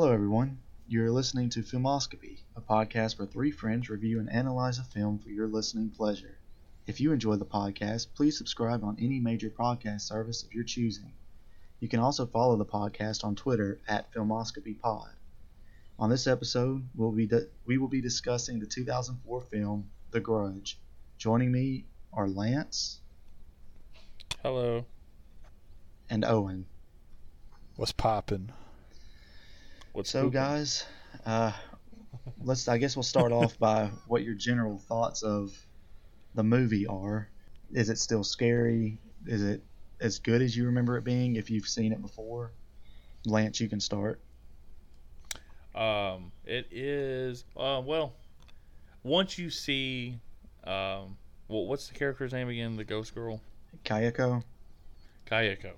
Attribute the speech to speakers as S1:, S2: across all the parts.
S1: Hello, everyone. You're listening to Filmoscopy, a podcast where three friends review and analyze a film for your listening pleasure. If you enjoy the podcast, please subscribe on any major podcast service of your choosing. You can also follow the podcast on Twitter at FilmoscopyPod. On this episode, we'll be di- we will be discussing the 2004 film The Grudge. Joining me are Lance
S2: Hello.
S1: and Owen.
S3: What's poppin'?
S2: What's
S1: So,
S2: pooping?
S1: guys, uh, let's. I guess we'll start off by what your general thoughts of the movie are. Is it still scary? Is it as good as you remember it being? If you've seen it before, Lance, you can start.
S2: Um, it is. Uh, well, once you see, um, well, what's the character's name again? The ghost girl,
S1: Kayako.
S2: Kayako.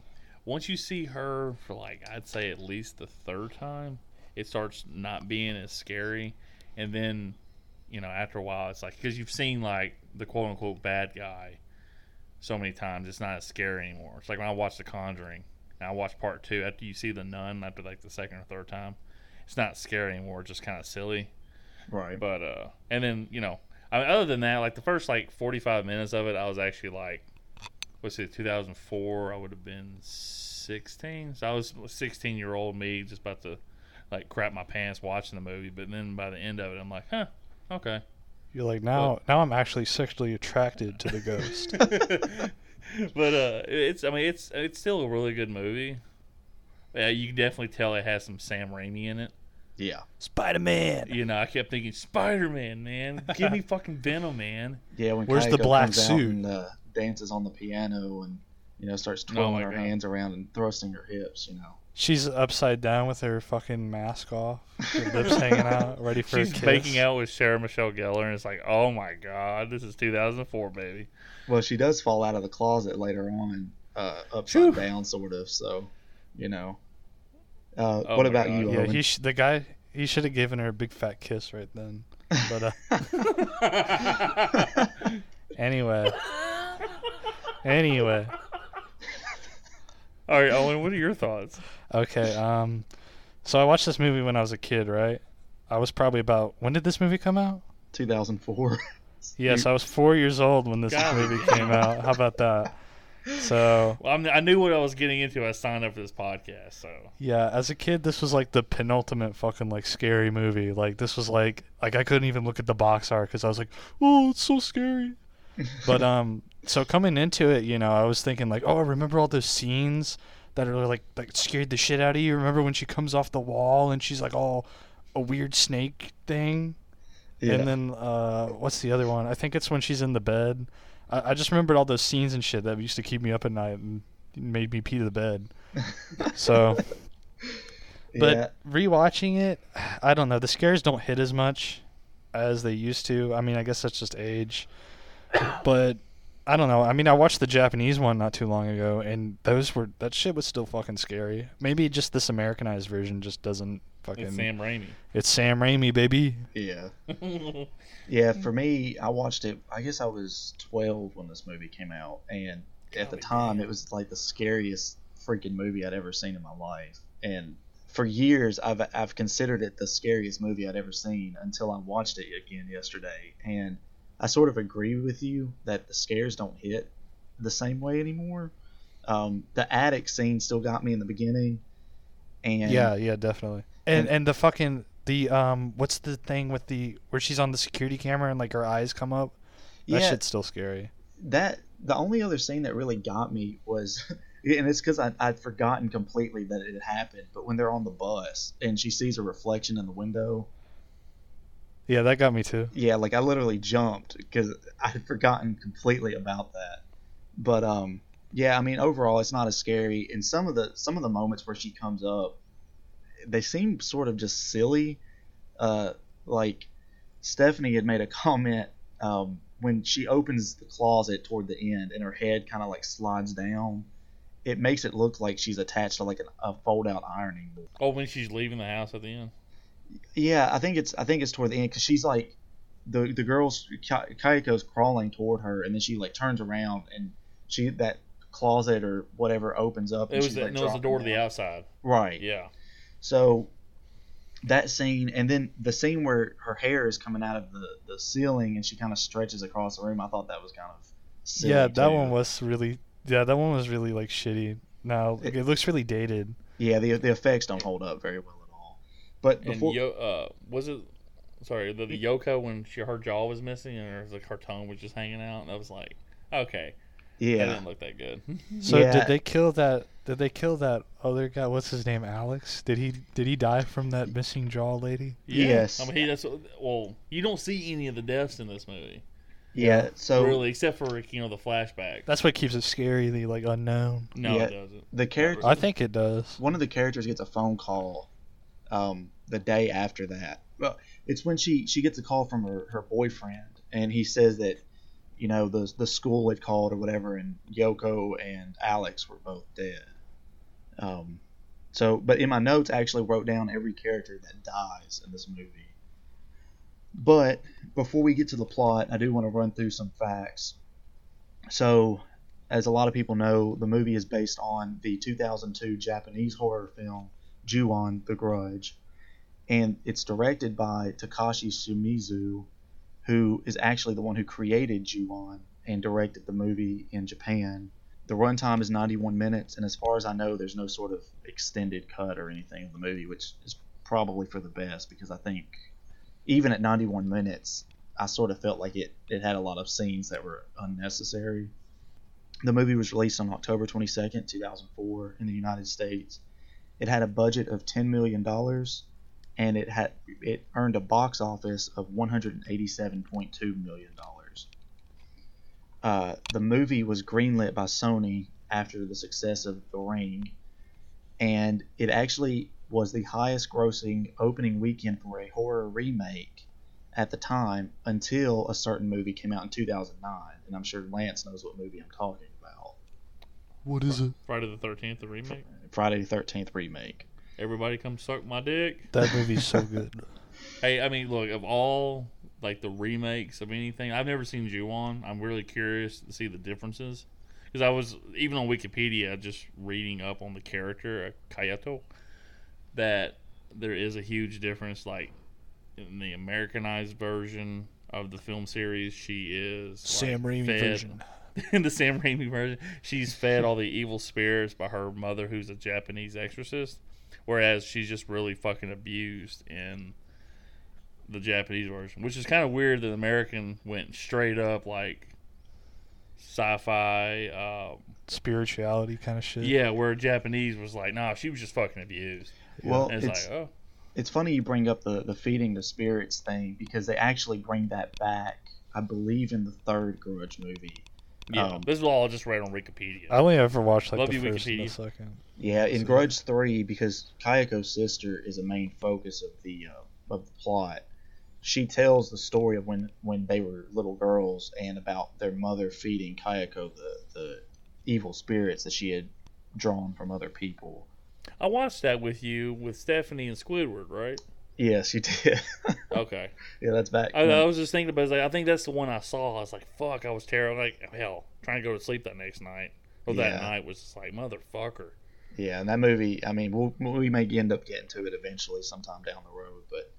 S2: Once you see her for like, I'd say at least the third time, it starts not being as scary, and then, you know, after a while, it's like because you've seen like the quote unquote bad guy so many times, it's not as scary anymore. It's like when I watched The Conjuring, and I watched part two after you see the nun after like the second or third time. It's not scary anymore. It's just kind of silly.
S1: Right.
S2: But uh, and then you know, I mean, other than that, like the first like forty five minutes of it, I was actually like, what's it, two thousand four? I would have been sixteen. So I was sixteen year old me, just about to like crap my pants watching the movie. But then by the end of it, I'm like, huh, okay.
S3: You're like now. now I'm actually sexually attracted to the ghost.
S2: but uh, it's I mean it's it's still a really good movie. Yeah, you can definitely tell it has some Sam Raimi in it.
S1: Yeah.
S3: Spider Man.
S2: You know, I kept thinking Spider Man, man, give me fucking Venom, man.
S1: Yeah. When
S3: Where's the black
S1: comes
S3: suit?
S1: and uh, dances on the piano and you know starts
S2: Oh
S1: twirling
S2: my
S1: her
S2: God.
S1: hands around and thrusting her hips, you know.
S3: She's upside down with her fucking mask off, her lips hanging out, ready for
S2: She's
S3: a kiss.
S2: making out with Sarah Michelle Gellar, and it's like, oh my god, this is 2004, baby.
S1: Well, she does fall out of the closet later on, uh, upside
S2: Phew.
S1: down, sort of. So, you know. Uh,
S2: Oh
S1: what about
S2: God.
S1: you,
S3: Yeah,
S1: Owen?
S3: he sh- the guy he should have given her a big fat kiss right then. But uh, anyway, anyway,
S2: All right, Owen, what are your thoughts?
S3: okay. Um, so I watched this movie when I was a kid, right? I was probably about when did this movie come out?
S1: 2004.
S3: Yes, I was four years old when this
S2: God
S3: movie came out. How about that? So
S2: Well, I'm, I knew what I was getting into. I signed up for this podcast, so
S3: yeah, as a kid, this was like the penultimate fucking like scary movie. Like this was like like I couldn't even look at the box art because I was like, oh, it's so scary. but um, so coming into it, you know, I was thinking like, oh, I remember all those scenes that are like like scared the shit out of you. Remember when she comes off the wall and she's like, oh, a weird snake thing.
S1: yeah.
S3: And then uh, what's the other one? I think it's when she's in the bed. I, I just remembered all those scenes and shit that used to keep me up at night and made me pee to the bed. So, but
S1: yeah.
S3: rewatching it, I don't know. The scares don't hit as much as they used to. I mean, I guess that's just age. But I don't know. I mean, I watched the Japanese one not too long ago, and those were that shit was still fucking scary. Maybe just this Americanized version just doesn't fucking.
S2: it's Sam Raimi.
S3: It's Sam Raimi, baby.
S1: Yeah. Yeah, for me, I watched it. I guess I was 12 when this movie came out, and at the time,
S2: damn.
S1: it was like the scariest freaking movie I'd ever seen in my life. And for years, I've I've considered it the scariest movie I'd ever seen until I watched it again yesterday, and I sort of agree with you that the scares don't hit the same way anymore. Um, the attic scene still got me in the beginning, and
S3: Yeah, yeah, definitely. And
S1: And-
S3: and the fucking the um what's the thing with the where she's on the security camera and like her eyes come up? That
S1: yeah,
S3: shit's still scary.
S1: that the only other scene that really got me was and it's because i'd forgotten completely that it had happened but when they're on the bus and she sees a reflection in the window
S3: Yeah, that got me too.
S1: yeah like i literally jumped because i had forgotten completely about that but um yeah i mean overall it's not as scary and some of the some of the moments where she comes up they seem sort of just silly uh like stephanie had made a comment um when she opens the closet toward the end and her head kind of like slides down it makes it look like she's attached to like an, a fold out ironing board
S2: oh, when she's leaving the house at the end.
S1: Yeah, I think it's I think it's toward the end because she's like the the girl's Ka- Kayako's crawling toward her and then she like turns around and she that closet or whatever opens up.
S2: It
S1: and
S2: was
S1: she's,
S2: the,
S1: like,
S2: no, it was the door to the outside.
S1: Right.
S2: Yeah.
S1: So that scene, and then the scene where her hair is coming out of the, the ceiling and she kind of stretches across the room. I thought that was kind of silly
S3: yeah, that
S1: too.
S3: one was really. Yeah, that one was really like shitty. Now
S1: It-
S3: it, looks really dated.
S1: Yeah, the the effects don't hold up very well at all. But
S2: And
S1: before,
S2: Yo, uh, was it? Sorry, the, the Yoko when she her jaw was missing and her like her tongue was just hanging out. And I was like, okay, that
S1: yeah,
S2: didn't look that good.
S3: So
S1: Yeah.
S3: did they kill that? Did they kill that other guy? What's his name? Alex? Did he did he die from that missing jaw lady?
S2: Yeah.
S1: Yes.
S2: I mean, he, that's well, you don't see any of the deaths in this movie,
S1: yeah. So
S2: really, except for you know the flashback.
S3: That's what keeps it scary. The like unknown.
S2: No,
S1: Yeah.
S2: it doesn't.
S1: the character,
S3: I think it does.
S1: one of the characters gets a phone call um, the day after that. Well, it's when she she gets a call from her, her boyfriend, and he says that you know the the school had called or whatever, and Yoko and Alex were both dead. Um, so, but in my notes, I actually wrote down every character that dies in this movie. But before we get to the plot, I do want to run through some facts. So, as a lot of people know, the movie is based on the 2002 Japanese horror film Ju-on: The Grudge, and it's directed by Takashi Shimizu, who is actually the one who created Ju-on and directed the movie in Japan. The runtime is 91 minutes, and as far as I know, there's no sort of extended cut or anything of the movie, which is probably for the best because I think even at 91 minutes, I sort of felt like it, it had a lot of scenes that were unnecessary. The movie was released on October 22nd, 2004, in the United States. It had a budget of $10 million, and it had it earned a box office of $187.2 million. Uh, the movie was greenlit by Sony after the success of The Ring, and it actually was the highest grossing opening weekend for a horror remake at the time until a certain movie came out in 2009. And I'm sure Lance knows what movie I'm talking about
S3: What is it?
S2: Friday the Thirteenth, the remake.
S1: Friday the 13th remake.
S2: Everybody come suck my dick.
S3: That movie's so good.
S2: Hey, I mean, look of all like the remakes of anything, I've never seen Ju-on. I'm really curious to see the differences because I was even on Wikipedia just reading up on the character Kayato that there is a huge difference. Like in the Americanized version of the film series, she is
S3: Sam
S2: like,
S3: Raimi
S2: fed-
S3: version.
S2: in the Sam Raimi version, she's fed all the evil spirits by her mother, who's a Japanese exorcist, whereas she's just really fucking abused in the Japanese version, which is kind of weird that the American went straight up like sci-fi. Um,
S3: Spirituality kind of shit.
S2: yeah, where Japanese was like, nah, she was just fucking abused.
S1: Well,
S2: And it's,
S1: it's,
S2: like, oh,
S1: it's funny you bring up the, the feeding the spirits thing because they actually bring that back, I believe, in the third Grudge movie.
S2: Yeah.
S1: Um,
S2: this is all just read on Wikipedia.
S3: I only ever watched like
S2: Love
S3: the
S2: you,
S3: first and the second.
S1: Yeah, in
S3: So-
S1: Grudge Three, because Kayako's sister is a main focus of the uh, of the plot. She tells the story of when when they were little girls and about their mother feeding Kayako the the evil spirits that she had drawn from other people.
S2: I watched that with you with Stephanie and Squidward, right?
S1: Yes, you did.
S2: Okay.
S1: yeah, that's back.
S2: I, I was just thinking about it. I think that's the one I saw. I was like, fuck, I was terrible. Like, hell, trying to go to sleep that next night. Or that
S1: Yeah.
S2: night was just like, motherfucker.
S1: Yeah, and that movie. I mean, we'll, we may end up getting to it eventually, sometime down the road. But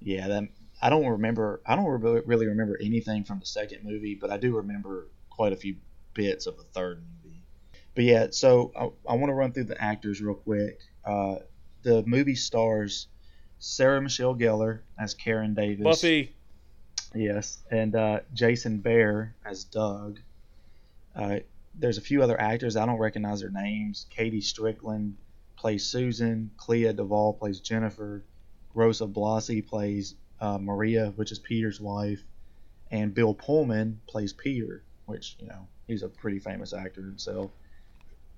S1: yeah, that I don't remember. I don't re- really remember anything from the second movie, but I do remember quite a few bits of the third movie. But yeah, so I, I want to run through the actors real quick. Uh, the movie stars Sarah Michelle Gellar as Karen Davis.
S2: Buffy.
S1: Yes, and uh, Jason Behr as Doug. Uh, there's a few other actors I don't recognize their names. KaDee Strickland plays Susan. Clea Duvall plays Jennifer. Rosa Blasi plays uh, Maria, which is Peter's wife, and Bill Pullman plays Peter, which you know he's a pretty famous actor himself.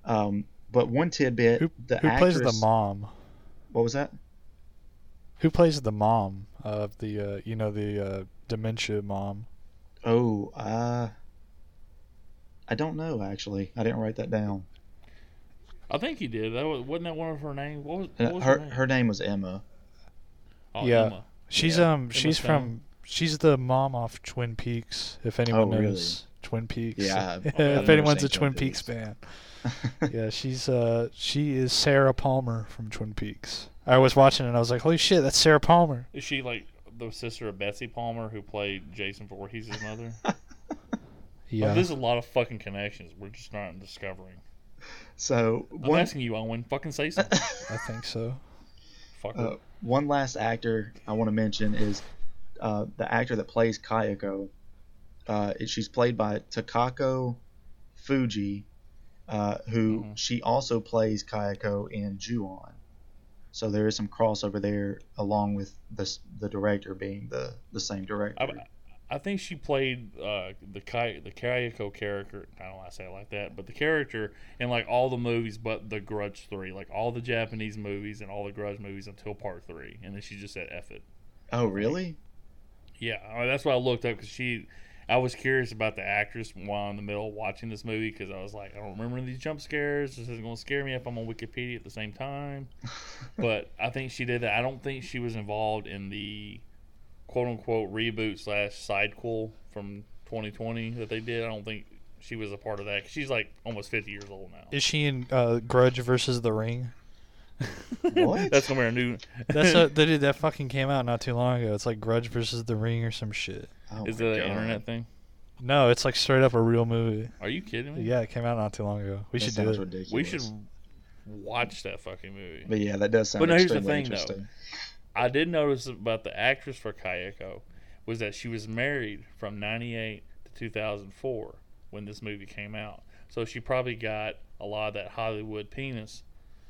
S1: Um, but one tidbit:
S3: Who,
S1: the
S3: who
S1: actress,
S3: plays the mom?
S1: What was that?
S3: Who plays the mom of the uh, you know the uh, dementia mom?
S1: Oh, uh, I don't know actually. I didn't write that down.
S2: I think he did. That was, wasn't that one of her names? What was,
S1: Uh,
S2: what was
S1: her
S2: her name?
S1: her name was Emma.
S2: Oh,
S3: Yeah.
S2: Emma.
S3: She's
S2: Yeah,
S3: um
S2: Emma
S3: she's
S2: Stone.
S3: from she's the mom off Twin Peaks. If anyone
S1: Oh, really?
S3: knows Twin Peaks,
S1: Yeah, I've- I've
S3: if anyone's a Twin
S1: Twin
S3: Peaks
S1: Peaks.
S3: fan, yeah, she's uh she is Sarah Palmer from Twin Peaks. I was watching it and I was like, holy shit, that's Sarah Palmer.
S2: Is she like the sister of Betsy Palmer who played Jason Voorhees' mother?
S3: Yeah.
S2: Oh, there's a lot of fucking connections we're just not discovering.
S1: So
S2: I'm
S1: one
S2: asking you, Owen. Fucking say something.
S3: I think so.
S2: Fucker.
S1: uh, one last actor I want to mention is uh, the actor that plays Kayako. Uh, she's played by Takako Fuji, uh, who
S2: Mhm.
S1: she also plays Kayako in Ju-on. So there is some crossover there, along with the the director being the the same director.
S2: I, I think she played uh, the Kai, the Kayako character. I don't want to say it like that, but the character in like all the movies, but the Grudge three, like all the Japanese movies and all the Grudge movies until part three, and then she just said "F it."
S1: oh, really?
S2: Yeah, I mean, that's why I looked up because she. I was curious about the actress while in the middle watching this movie because I was like, I don't remember these jump scares. This isn't going to scare me if I'm on Wikipedia at the same time. but I think she did that. I don't think she was involved in the quote unquote reboot slash sidequel from 2020 that they did. I don't think she was a part of that. she's like almost 50 years old now.
S3: Is she in uh, Grudge versus The Ring?
S1: What?
S2: That's gonna be our new.
S3: That's a, dude, that fucking came out not too long ago. It's like Grudge versus The Ring or some shit.
S1: Oh
S2: Is
S1: my
S2: that an internet thing?
S3: No, it's like straight up a real movie.
S2: Are you kidding me?
S3: Yeah, it came out not too long ago. We
S1: That
S3: should do it.
S1: ridiculous.
S2: We should watch that fucking movie.
S1: But yeah, that does sound
S2: But now here's the thing, though. I did notice about the actress for Kayako was that she was married from 98 to 2004 when this movie came out. So she probably got a lot of that Hollywood penis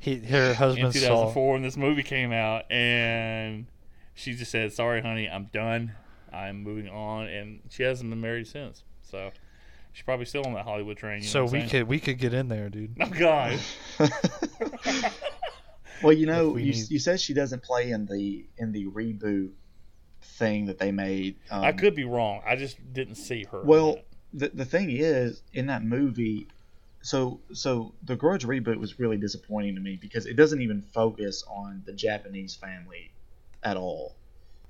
S3: He, her
S2: in
S3: husband saw.
S2: 2004 when this movie came out. And she just said, Sorry, honey, I'm done. I'm moving on. And she hasn't been married since. So she's probably still on that Hollywood train. You
S3: So
S2: what
S3: we
S2: saying?
S3: could we could get in there, dude.
S2: Oh, God.
S1: well, you know,
S3: we
S1: you,
S3: need-
S1: you said she doesn't play in the in the reboot thing that they made. Um,
S2: I could be wrong. I just didn't see her.
S1: Well, the the thing is, in that movie, so so the Grudge reboot was really disappointing to me because it doesn't even focus on the Japanese family at all.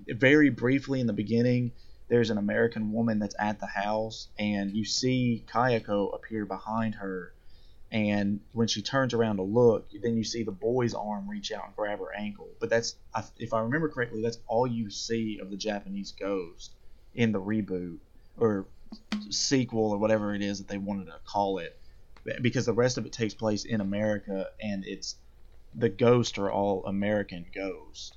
S1: Very briefly in the beginning, there's an American woman that's at the house, and you see Kayako appear behind her. And when she turns around to look, then you see the boy's arm reach out and grab her ankle. But that's, if I remember correctly, that's all you see of the Japanese ghost in the reboot or sequel or whatever it is that they wanted to call it because the rest of it takes place in America and it's the ghosts are all American ghosts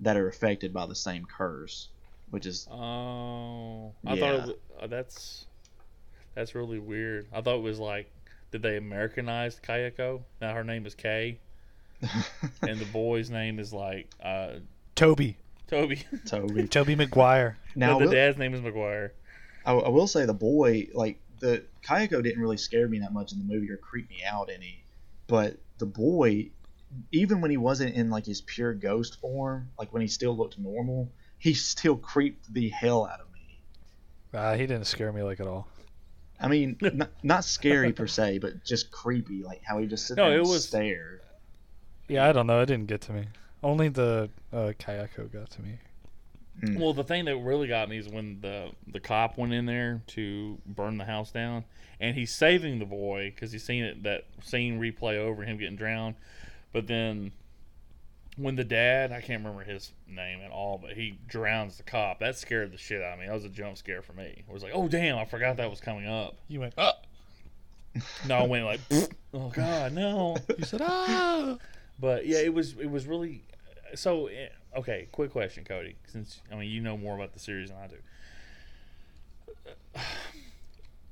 S1: that are affected by the same curse which is
S2: Oh, I thought
S1: Yeah.
S2: it was, uh, that's that's really weird. I thought it was like, did they Americanize Kayako? Now her name is Kay, and the boy's name is like uh,
S3: Toby,
S2: Toby.
S1: Toby
S3: Toby McGuire.
S1: now
S2: Now the
S1: will,
S2: dad's name is McGuire.
S1: I, I will say the boy like the Kayako didn't really scare me that much in the movie or creep me out any but the boy even when he wasn't in like his pure ghost form like when he still looked normal he still creeped the hell out of me
S3: Uh, he didn't scare me like at all.
S1: I mean, not, not scary per se, but just creepy, like how he just sits
S2: No,
S1: there
S2: it
S1: and
S2: was-
S1: stare.
S3: Yeah, I don't know. It didn't get to me. Only the uh, Kayako got to me.
S2: Well, the thing that really got me is when the the cop went in there to burn the house down, and he's saving the boy because he's seen it that scene replay over him getting drowned. But then when the dad, I can't remember his name at all, but he drowns the cop. That scared the shit out of me. That was a jump scare for me. It was like, oh damn, I forgot that was coming up.
S3: You went.
S2: Uh, No, I went like, oh god, no.
S3: You said ah.
S2: But yeah, it was it was really so. eh, Okay, quick question, Cody. Since I mean you know more about the series than I do.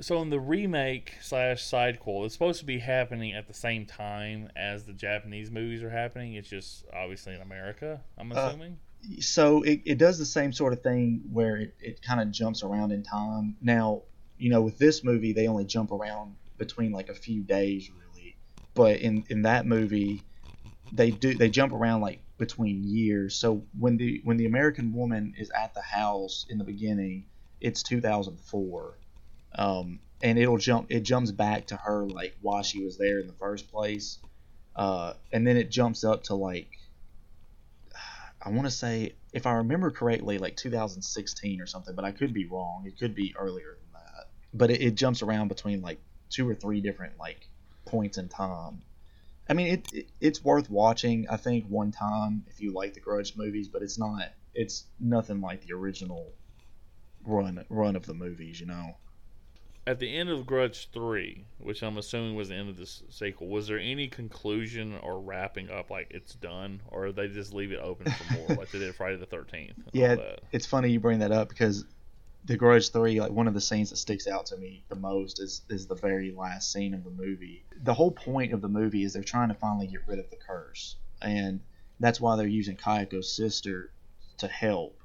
S2: So in the remake slash sidequel, it's supposed to be happening at the same time as the Japanese movies are happening. It's just obviously in America. I'm
S1: Uh,
S2: assuming.
S1: So it, it does the same sort of thing where it, it kind of jumps around in time. Now, you know, with this movie, they only jump around between like a few days, really. But in, in that movie, they do they jump around like between years. So when the when the American woman is at the house in the beginning, it's 2004, um, and it'll jump it jumps back to her like while she was there in the first place, uh, and then it jumps up to like I want to say if I remember correctly like 2016 or something, but I could be wrong. It could be earlier than that. But it, it jumps around between like two or three different like points in time. I mean, it, it it's worth watching. I think one time if you like the Grudge movies, but it's not. It's nothing like the original run run of the movies. You know.
S2: At the end of Grudge Three, which I'm assuming was the end of this sequel, was there any conclusion or wrapping up like it's done, or they just leave it open for more, like they did Friday the Thirteenth?
S1: Yeah, it's funny you bring that up because the Grudge Three, like one of the scenes that sticks out to me the most is is the very last scene of the movie. The whole point of the movie is they're trying to finally get rid of the curse, and that's why they're using Kayako's sister to help.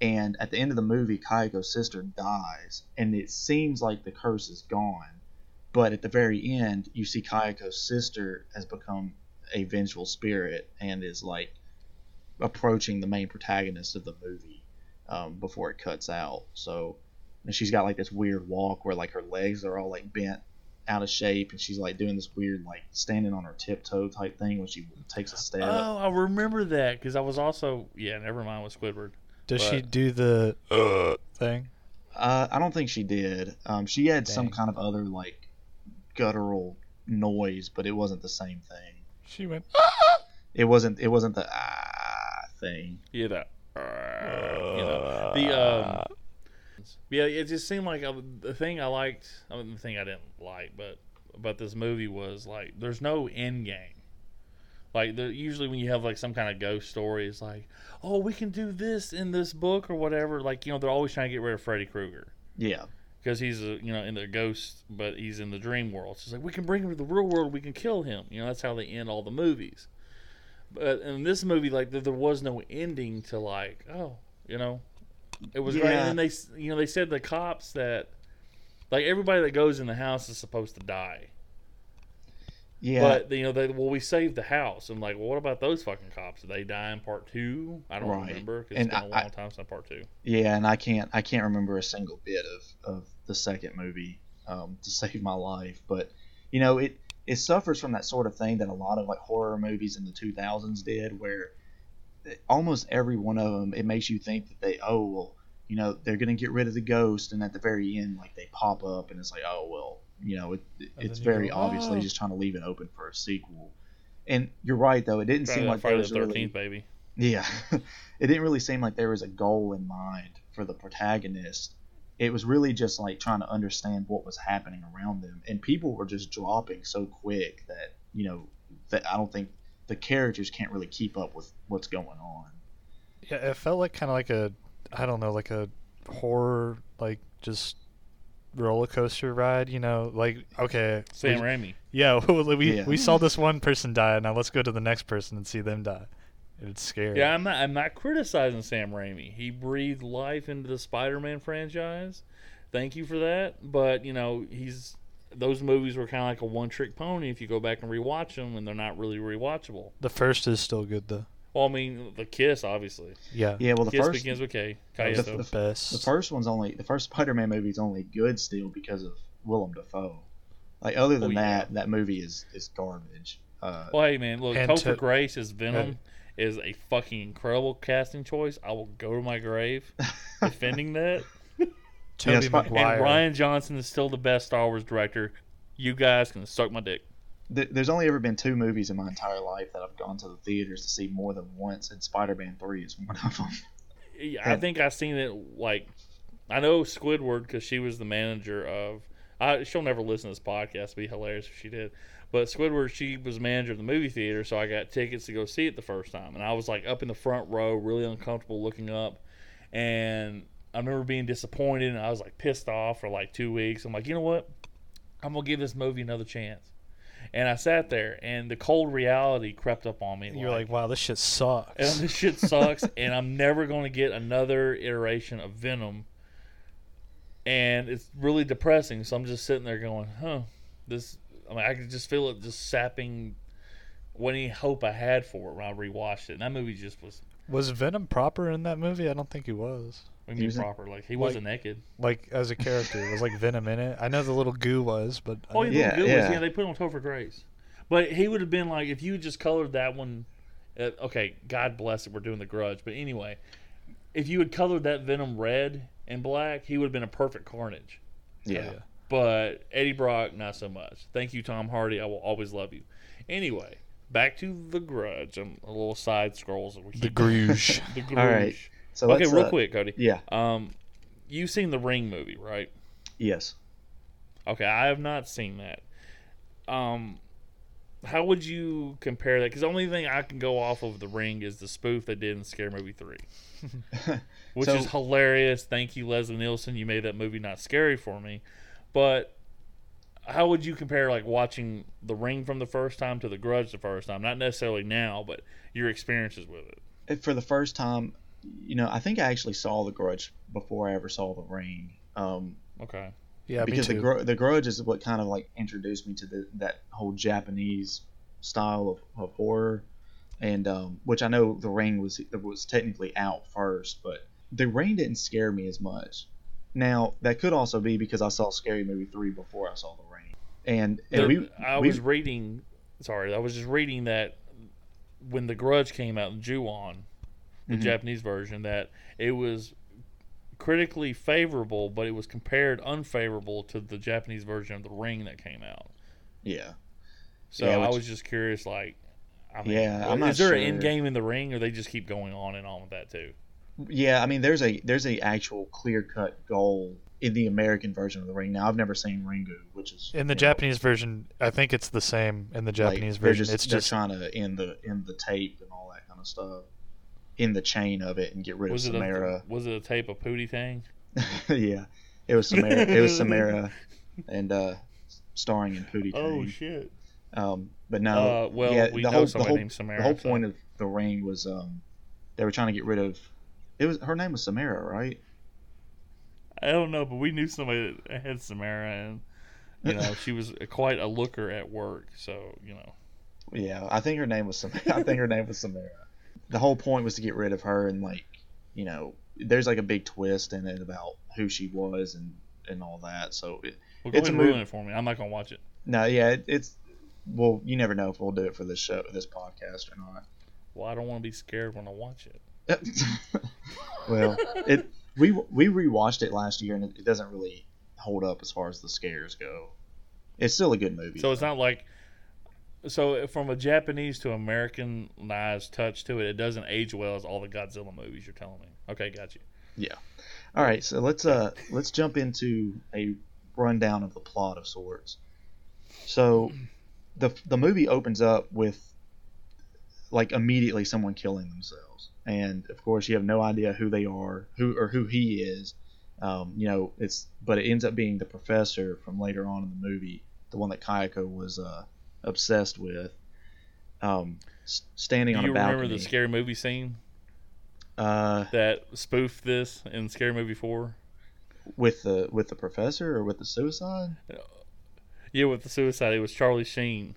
S1: And at the end of the movie, Kayako's sister dies, and it seems like the curse is gone. But at the very end, you see Kayako's sister has become a vengeful spirit and is like approaching the main protagonist of the movie um, before it cuts out. So and she's got like this weird walk where like her legs are all like bent out of shape, and she's like doing this weird like standing on her tiptoe type thing when she takes a step.
S2: Oh, I remember that because I was also yeah. Never mind with Squidward.
S3: Does she do the uh thing?
S1: Uh, I don't think she did. Um, she had some kind of other like guttural noise, but it wasn't the same thing.
S3: She went.
S1: It wasn't. It wasn't the ah thing.
S2: Yeah, that. You know the um. Yeah, it just seemed like uh, the thing I liked. I mean, the thing I didn't like, but about this movie was like, there's no end game. Like, the, usually when you have like some kind of ghost story, it's like, oh, we can do this in this book or whatever. Like, you know, they're always trying to get rid of Freddy Krueger
S1: Yeah.
S2: because he's a, you know in the ghost, but he's in the dream world. So it's like we can bring him to the real world. We can kill him. You know, that's how they end all the movies. But in this movie, like there, there was no ending to like, oh, you know, it was great. And then they, you know, they said the cops that, like everybody that goes in the house is supposed to die.
S1: Yeah.
S2: But you know, they well, we saved the house. I'm like, well, what about those fucking cops? Did they die in part two? I don't
S1: Right.
S2: remember 'cause
S1: And
S2: it's been a
S1: I-
S2: long time since part two.
S1: Yeah, and I can't I can't remember a single bit of, of the second movie um, to save my life. But you know, it it suffers from that sort of thing that a lot of like horror movies in the 2000s did, where almost every one of them it makes you think that they oh well you know they're gonna get rid of the ghost, and at the very end like they pop up and it's like oh well you know it, it's very
S3: go,
S1: obviously
S3: "Oh."
S1: just trying to leave it open for a sequel. And you're right though, it didn't seem like there
S2: Friday
S1: was
S2: the
S1: really
S2: Thirteenth, baby.
S1: yeah. it didn't really seem like there was a goal in mind for the protagonist. It was really just like trying to understand what was happening around them. And people were just dropping so quick that, you know, that I don't think the characters can't really keep up with what's going on.
S3: Yeah, it felt like kind of like a, I don't know, like a horror, like just roller coaster ride. You know, like okay,
S2: Sam
S3: we,
S2: Raimi.
S3: yeah, we
S1: Yeah.
S3: we saw this one person die. Now let's go to the next person and see them die. It's scary.
S2: Yeah, I'm not. I'm not criticizing Sam Raimi. He breathed life into the Spider-Man franchise. Thank you for that. But you know, he's those movies were kind of like a one-trick pony. If you go back and rewatch them, and they're not really rewatchable.
S3: The first is still good though.
S2: Well, I mean, the Kiss, obviously.
S3: Yeah.
S1: Yeah, well, the
S2: Kiss
S1: first
S2: begins with K.
S3: That was
S2: Kayeto.
S3: the best.
S1: the first one's only the first Spider-Man movie is only good still because of Willem Dafoe. Like other than
S2: Oh, yeah.
S1: that, that movie is is garbage. Uh,
S2: Well, hey man, look,
S3: And
S2: Topher
S3: to-
S2: Grace is Venom is a fucking incredible casting choice. I will go to my grave defending that.
S3: Tobey
S1: Yeah, Spi-
S2: And
S3: Maguire.
S2: Rian Johnson is still the best Star Wars director. You guys can suck my dick.
S1: There's only ever been two movies in my entire life that I've gone to the theaters to see more than once, and Spider-Man Three is one of them.
S2: Yeah, I think I've seen it like I know Squidward because she was the manager of. I, she'll never listen to this podcast. It'd be hilarious if she did. But Squidward, she was manager of the movie theater, so I got tickets to go see it the first time, and I was like up in the front row, really uncomfortable, looking up, and I remember being disappointed, and I was like pissed off for like two weeks. I'm like, you know what? I'm gonna give this movie another chance. And I sat there, and the cold reality crept up on me.
S3: And You're like, wow, this shit sucks.
S2: and this shit sucks, and I'm never going to get another iteration of Venom. And it's really depressing. So I'm just sitting there going, huh, this. I mean, I could just feel it just sapping what any hope I had for it when I rewatched it. And that movie just was,
S3: was Venom proper in that movie? I don't think he was.
S2: I
S1: He
S2: mean,
S1: was in-
S2: proper. Like, he
S3: Like-
S2: wasn't naked.
S3: Like as a character, it was like Venom in it. I know the little goo was, but I
S2: Oh,
S3: didn't-
S2: yeah,
S1: Yeah,
S2: good
S1: yeah.
S2: Was, yeah, they put him on Topher Grace. But he would have been like, if you just colored that one, uh, okay, God bless it, we're doing the grudge. But anyway, if you had colored that Venom red and black, he would have been a perfect Carnage.
S3: Oh,
S1: Yeah.
S2: But Eddie Brock not so much. Thank you, Tom Hardy. I will always love you. Anyway, back to the Grudge. I'm a little side scrolls. that we
S3: The Grudge.
S2: The Grudge.
S1: All right. So
S2: okay, real
S1: uh,
S2: quick, Cody.
S1: Yeah.
S2: Um, you've seen the Ring movie, right?
S1: Yes.
S2: Okay, I have not seen that. Um, how would you compare that? Because the only thing I can go off of the Ring is the spoof they did in Scary Movie Three, which
S1: So-
S2: is hilarious. Thank you, Leslie Nielsen. You made that movie not scary for me. But how would you compare like watching The Ring from the first time to The Grudge the first time? Not necessarily now, but your experiences with it.
S1: For the first time, you know, I think I actually saw The Grudge before I ever saw The Ring. Um,
S2: Okay.
S3: Yeah,
S1: because
S3: me
S1: the. Gr- the Grudge is what kind of like introduced me to the, that whole Japanese style of, of horror, and um, which I know The Ring was was technically out first, but The Ring didn't scare me as much. Now that could also be because I saw Scary Movie three before I saw The Ring, and, and
S2: There-
S1: we
S2: I
S1: we-
S2: was reading. Sorry, I was just reading that when The Grudge came out in Ju-on, the
S1: Mhm.
S2: Japanese version, that it was critically favorable, but it was compared unfavorable to the Japanese version of The Ring that came out.
S1: yeah.
S2: So
S1: Yeah,
S2: I was just curious, like, I mean,
S1: Yeah, I'm
S2: is there an end game in The Ring, or they just keep going on and on with that too?
S1: Yeah, I mean, there's a there's a actual clear cut goal in the American version of the ring. Now, I've never seen Ringu, which is
S3: In the
S1: you know,
S3: Japanese version, I think it's the same in the Japanese
S1: they're
S3: version.
S1: Just,
S3: it's just
S1: trying to end the end the tape and all that kind of stuff in the chain of it and get rid
S2: Was
S1: of
S2: it a,
S1: Samara.
S2: was it a tape of Pootie Tang?
S1: yeah, it was Samara. it was Samara, and uh, starring in Pootie Oh
S2: shit!
S1: Um, but no,
S2: Uh, well,
S1: yeah,
S2: we
S1: the
S2: know
S1: whole,
S2: somebody
S1: the whole,
S2: named Samara.
S1: the whole
S2: so-
S1: point of the ring was um, they were trying to get rid of. It was her name was Samara, right?
S2: I don't know, but we knew somebody that had Samara, and you know she was quite a looker at work. So you know,
S1: Yeah, I think her name was Samara. I think her name was Samara. The whole point was to get rid of her and like, you know, there's like a big twist in it about who she was and and all that. So it,
S2: well, go
S1: It's
S2: ahead and
S1: a
S2: ruin it for me. I'm not gonna watch it.
S1: no, yeah, it, it's well, you never know if we'll do it for this show, this podcast or not.
S2: Well, I don't want to be scared when I watch it.
S1: well, it we we rewatched it last year and it, it doesn't really hold up as far as the scares go. It's still a good movie.
S2: So it's not like. So from a Japanese to Americanized touch to it, it doesn't age well as all the Godzilla movies. You're telling me? Okay, got you. Yeah.
S1: All right, so let's uh let's jump into a rundown of the plot of sorts. So the the movie opens up with like immediately someone killing themselves, and of course you have no idea who they are, who or who he is. Um, you know, it's but it ends up being the professor from later on in the movie, the one that Kayako was uh, obsessed with. Um, s- standing
S2: Do
S1: on a balcony.
S2: You remember the scary movie scene
S1: uh,
S2: that spoofed this in Scary Movie Four?
S1: with the with the professor or with the suicide?
S2: Yeah, with the suicide, it was Charlie Sheen,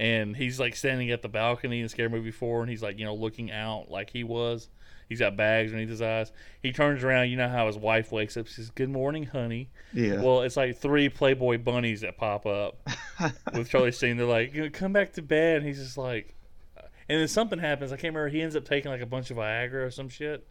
S2: and he's like standing at the balcony in Scary Movie Four, and he's like you know looking out like he was. He's got bags underneath his eyes. He turns around. You know how his wife wakes up. She says, "Good morning, honey."
S1: Yeah.
S2: Well, it's like three Playboy bunnies that pop up with Charlie Sheen. They're like, you know, "Come back to bed." And he's just like, and then something happens. I can't remember. He ends up taking like a bunch of Viagra or some shit,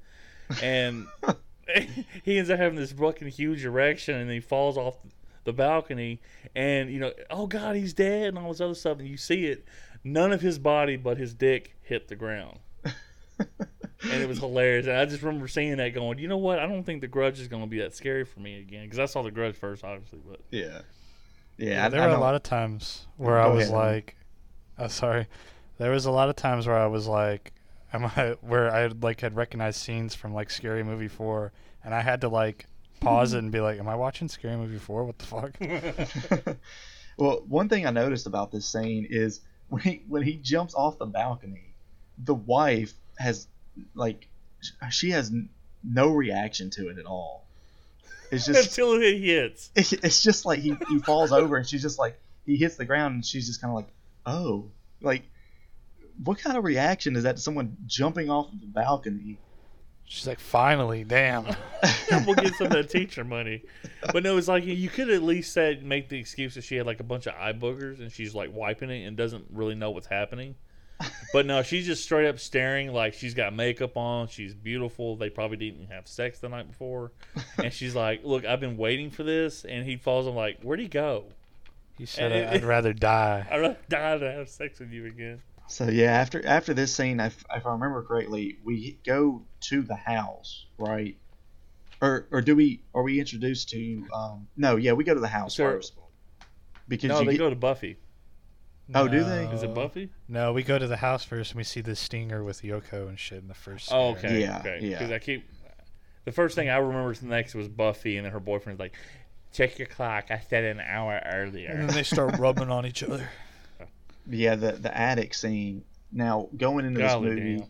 S2: and he ends up having this fucking huge erection, and he falls off the balcony, and you know, oh god, he's dead, and all this other stuff, and you see it. None of his body but his dick hit the ground. and it was hilarious. And I just remember seeing that, going, you know what? I don't think the Grudge is going to be that scary for me again because I saw the Grudge first, obviously. But
S1: yeah.
S3: Yeah,
S1: Yeah. I,
S3: there
S1: I
S3: were a
S1: don't-
S3: lot of times where I was
S1: ahead,
S3: like, oh, sorry. There was a lot of times where I was like, am I where I like had recognized scenes from like Scary Movie Four, and I had to like pause it and be like, am I watching Scary Movie Four? What the fuck?
S1: well, one thing I noticed about this scene is when he when he jumps off the balcony, the wife has like she has no reaction to it at all. It's just
S2: until it hits,
S1: it's just like he, he falls over and she's just like he hits the ground and she's just kind of like oh like what kind of reaction is that to someone jumping off of the balcony?
S3: She's like, finally, damn.
S2: we'll get some of that teacher money. But no, it's like you could at least said make the excuse that she had like a bunch of eye boogers and she's like wiping it and doesn't really know what's happening. But no, she's just straight up staring like she's got makeup on. She's beautiful. They probably didn't have sex the night before. And she's like, Look, I've been waiting for this. And he falls. I'm like, Where'd he go?
S3: He said,
S2: And
S3: "I'd rather die."
S2: I'd rather die than have sex with you again.
S1: So yeah, after after this scene, if, if I remember correctly, we go to the house, right? Or or do we are we introduced to? Um, no, yeah, we go to the house
S2: Sure.
S1: first because
S2: No,
S1: you
S2: they
S1: get,
S2: go to Buffy.
S1: Oh, do they?
S2: Is it Buffy?
S3: No, we go to the house first and we see the stinger with Yoko and shit in the first.
S2: Oh,
S3: scare.
S2: okay.
S1: Yeah,
S2: okay.
S1: yeah.
S2: Because I keep. The first thing I remember next was Buffy, and then her boyfriend's like, Check your clock. I said an hour earlier."
S3: And then they start rubbing on each other.
S1: Yeah the the attic scene. Now going into
S2: Golly
S1: this movie,
S2: damn.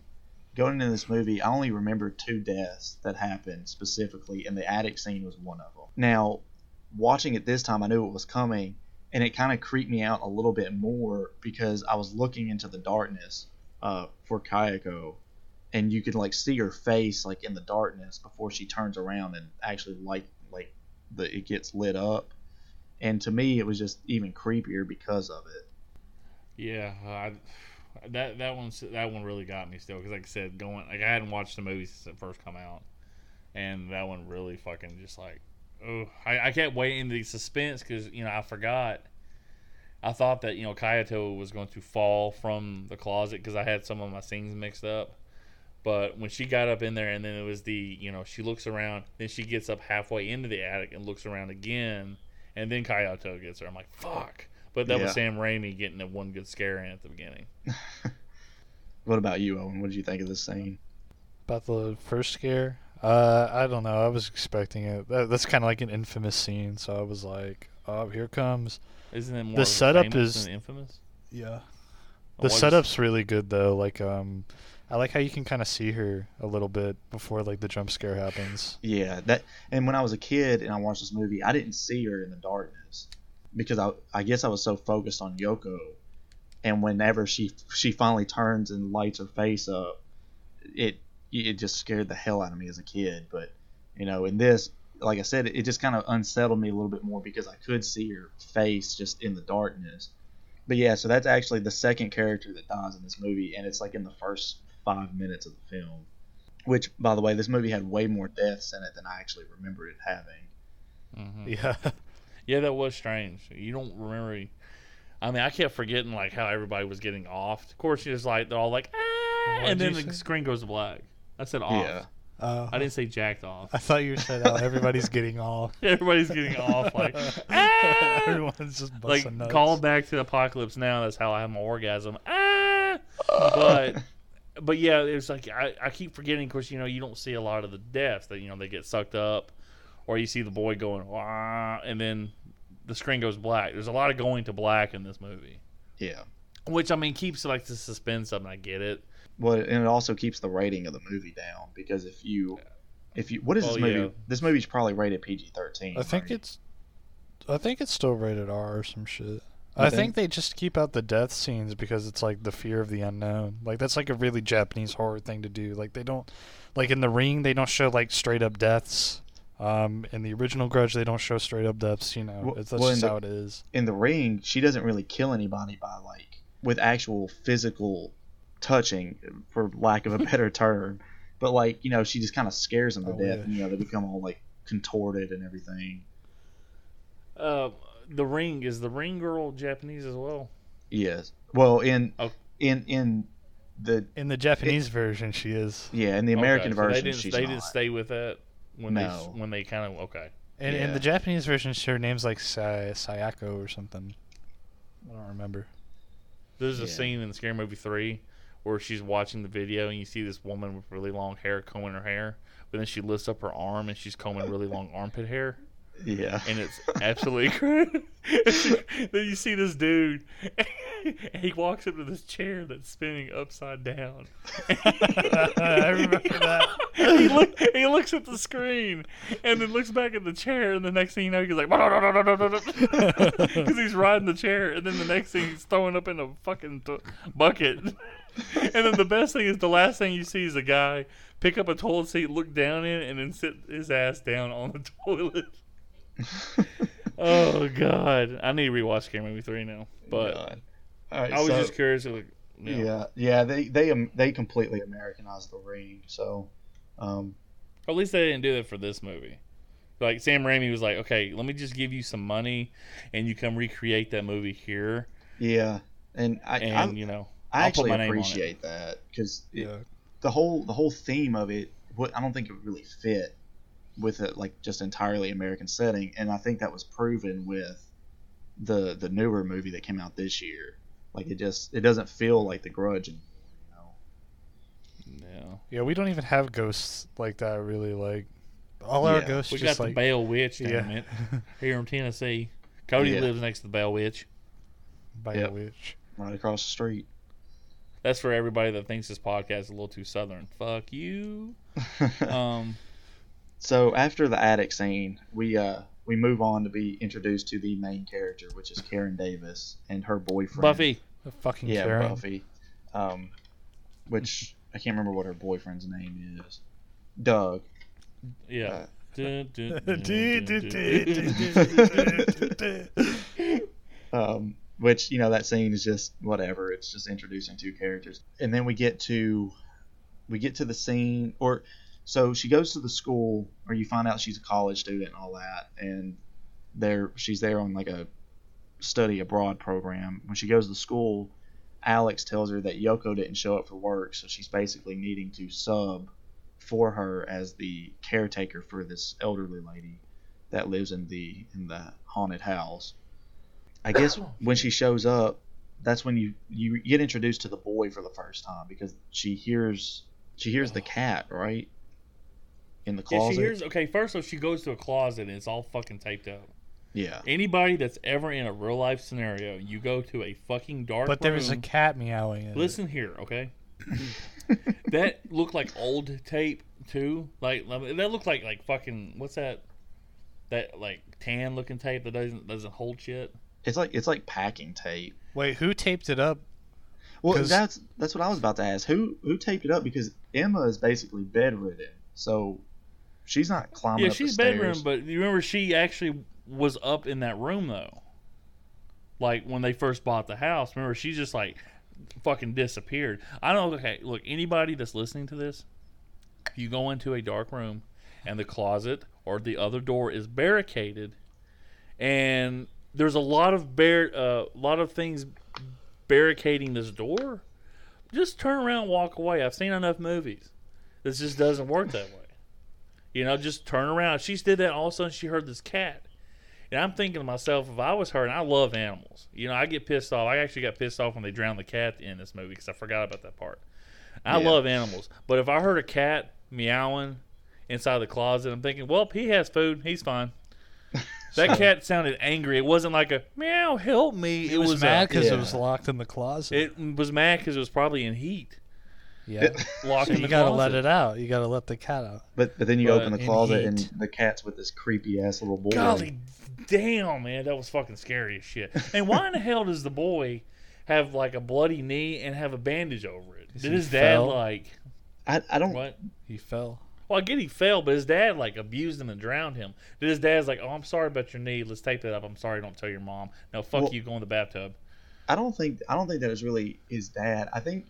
S1: going into this movie, I only remember two deaths that happened specifically, and the attic scene was one of them. Now, watching it this time, I knew it was coming, and it kind of creeped me out a little bit more because I was looking into the darkness uh, for Kayako, and you could like see her face like in the darkness before she turns around and actually like like the it gets lit up, and to me it was just even creepier because of it.
S2: Yeah, I, that that one that one really got me still because, like I said, going like I hadn't watched the movie since it first come out, and that one really fucking just like, oh, I, I kept waiting the suspense because you know I forgot. I thought that you know Kayato was going to fall from the closet because I had some of my scenes mixed up. But when she got up in there, and then it was the you know she looks around, then she gets up halfway into the attic and looks around again, and then Kayato gets her. I'm like, fuck. But that was Sam Raimi getting that one good scare in at the beginning.
S1: What about you, Owen? What did you think of this scene?
S3: About the first scare, uh, I don't know. I was expecting it. That, that's kind of like an infamous scene, so I was like, "Oh, here comes."
S2: Isn't it more
S3: The setup is-
S2: than infamous?
S3: Yeah. The
S2: was-
S3: setup's really good though. Like, um, I like how you can kind of see her a little bit before like the jump scare happens.
S1: Yeah, that and when I was a kid and I watched this movie, I didn't see her in the darkness because I I guess I was so focused on Yoko, and whenever she she finally turns and lights her face up, it it just scared the hell out of me as a kid. But you know, in this, like I said, it, it just kind of unsettled me a little bit more because I could see her face just in the darkness. But yeah, so that's actually the second character that dies in this movie, and it's like in the first five minutes of the film. Which, by the way, this movie had way more deaths in it than I actually remember it having.
S2: Mhm.
S3: Yeah.
S2: Yeah, that was strange. You don't remember. I mean, I kept forgetting like how everybody was getting off. Of course, you're just like they're all like, ah,
S3: What'd
S2: and then the
S3: say?
S2: screen goes black. I said off.
S1: Yeah.
S3: Uh,
S2: I didn't say jacked off.
S3: I thought you said how everybody's getting off.
S2: Everybody's getting off. Like, ah!
S3: Everyone's just
S2: like
S3: nuts.
S2: call back to the Apocalypse Now. That's how I have my orgasm. Ah! But but yeah, it was like I, I keep forgetting. Of course, you know you don't see a lot of the deaths that you know they get sucked up, or you see the boy going Wah, and then the screen goes black. There's a lot of going to black in this movie,
S1: Yeah.
S2: which I mean keeps like the suspense up. And I get it.
S1: Well, and it also keeps the rating of the movie down because if you, if you, what is
S2: Well,
S1: this oh, movie?
S2: yeah.
S1: This movie's probably rated PG thirteen.
S3: I think it's, I think it's still rated R or some shit. I
S1: You
S3: think?
S1: think?
S3: they just keep out the death scenes because it's like the fear of the unknown. Like that's like a really Japanese horror thing to do. Like they don't, like in the ring they don't show like straight up deaths. Um, in the original Grudge they don't show straight up deaths. You know,
S1: Well-
S3: it's, that's
S1: well, in
S3: just
S1: the-
S3: how it is.
S1: in the ring. She doesn't really kill anybody by like with actual physical touching, for lack of a better term. But like you know, she just kind of scares them to
S3: I
S1: death.
S3: wish.
S1: And, you know, they become all like contorted and everything.
S2: Uh, the ring is the ring girl Japanese as well.
S1: Yes. Well, in
S2: Oh.
S1: in in the
S3: In the Japanese version, she is.
S1: yeah in the American
S2: Okay, so
S1: version
S2: they didn't
S1: she's
S2: they
S1: not.
S2: didn't stay with that when
S1: No.
S2: they when they kind of okay.
S3: And in
S1: Yeah.
S3: the Japanese version, her name's like Say- Sayako or something. I don't remember.
S2: There's a scene in Scary Movie three where she's watching the video and you see this woman with really long hair combing her hair, but then she lifts up her arm and she's combing really long armpit hair,
S1: yeah.
S2: and it's absolutely crazy. then you see this dude, and he walks up to this chair that's spinning upside down.
S3: I remember that.
S2: he, look, he looks at the screen and then looks back at the chair, and the next thing you know, he's like, because he's riding the chair, and then the next thing he's throwing up in a fucking t- bucket. and then the best thing is the last thing you see is a guy pick up a toilet seat, look down in, it, and then sit his ass down on the toilet. oh god, I need to rewatch Scary Movie three now. But
S1: God. All right,
S2: I was
S1: so-
S2: just curious, like,
S1: Yeah, yeah, they they um, they completely Americanized the ring. So, um,
S2: At least they didn't do that for this movie. Like Sam Raimi was like, okay, let me just give you some money, and you come recreate that movie here,
S1: yeah, and I
S2: and
S1: I,
S2: you know,
S1: I
S2: I'll
S1: actually
S2: my name on it.
S1: appreciate that because
S3: Yeah.
S1: the whole the whole theme of it, what I don't think it really fit with it like just entirely American setting, and I think that was proven with the the newer movie that came out this year. Like it just it doesn't feel like The Grudge anymore. You know?
S2: yeah.
S3: Yeah, we don't even have ghosts like that really. Like all our
S1: Yeah.
S3: ghosts
S2: We got
S3: just
S2: the
S3: like
S2: Bell Witch, damn
S3: yeah,
S2: it, here in Tennessee. Cody
S1: Yeah.
S2: lives next to the Bell Witch.
S3: by
S1: Yep.
S3: witch.
S1: Right across the street.
S2: That's for everybody that thinks this podcast is a little too southern. Fuck you. Um,
S1: So after the attic scene, we uh we move on to be introduced to the main character, which is Karen Davis and her boyfriend
S2: Buffy.
S3: A fucking
S1: Yeah,
S3: Karen.
S1: Buffy. Um, which I can't remember what her boyfriend's name is. Doug.
S2: Yeah.
S1: Uh. Um, which you know that scene is just whatever. It's just introducing two characters, and then we get to we get to the scene, or so she goes to the school, or you find out she's a college student and all that, and there she's there on like a study abroad program. When she goes to the school, Alex tells her that Yoko didn't show up for work, so she's basically needing to sub for her as the caretaker for this elderly lady that lives in the in the haunted house. I guess oh, when she shows up, that's when you you get introduced to the boy for the first time because she hears she hears the oh. cat right in the
S2: Yeah,
S1: closet.
S2: she hears. Okay, first off, she goes to a closet and it's all fucking taped up.
S1: yeah,
S2: Anybody that's ever in a real life scenario, you go to a fucking dark
S3: But there was a cat meowing. In it.
S2: Listen here, okay? that looked like old tape too. Like that looked like like fucking what's that? That like tan looking tape that doesn't doesn't hold shit.
S1: it's like it's like packing tape.
S3: Wait, who taped it up?
S1: Well, that's that's what I was about to ask. Who who taped it up? Because Emma is basically bedridden, so she's not climbing
S2: yeah,
S1: up
S2: she's
S1: the stairs.
S2: bedroom, but you remember she actually was up in that room though. Like when they first bought the house, remember she just like fucking disappeared. I don't okay, look, anybody that's listening to this, you go into a dark room and the closet or the other door is barricaded and there's a lot of bar uh, lot of things barricading this door, just turn around and walk away. I've seen enough movies. This just doesn't work that way. You know, just turn around. She did that. All of a sudden, she heard this cat, and I'm thinking to myself, if I was her, and I love animals. You know, I get pissed off. I actually got pissed off when they drowned the cat in this movie because I forgot about that part. I
S1: Yeah.
S2: love animals, but if I heard a cat meowing inside the closet, I'm thinking, well, he has food. He's fine. That cat sounded angry. It wasn't like a meow, help me.
S3: It, was,
S2: a-
S3: mad because
S1: yeah.
S3: it was locked in the closet.
S2: It was mad because it was probably in heat.
S3: Yeah.
S2: Locked
S3: So
S2: in
S3: you gotta
S2: closet.
S3: let it out. You gotta let the cat out.
S1: But but then you
S2: But
S1: open the
S3: in
S1: closet and the cat's with this creepy ass little boy.
S2: Golly damn, man, that was fucking scary as shit. And why in the hell does the boy have like a bloody knee and have a bandage over it? Did his dad
S3: fell?
S2: like
S1: I, I don't.
S2: what?
S3: He fell.
S2: Well, I get he fell, but his dad like abused him and drowned him. Did his dad's like, "Oh, I'm sorry about your knee. Let's tape that up. I'm sorry. Don't tell your mom. No, fuck
S1: Well-
S2: you. Go in the bathtub."
S1: I don't think. I don't think that was really his dad. I think.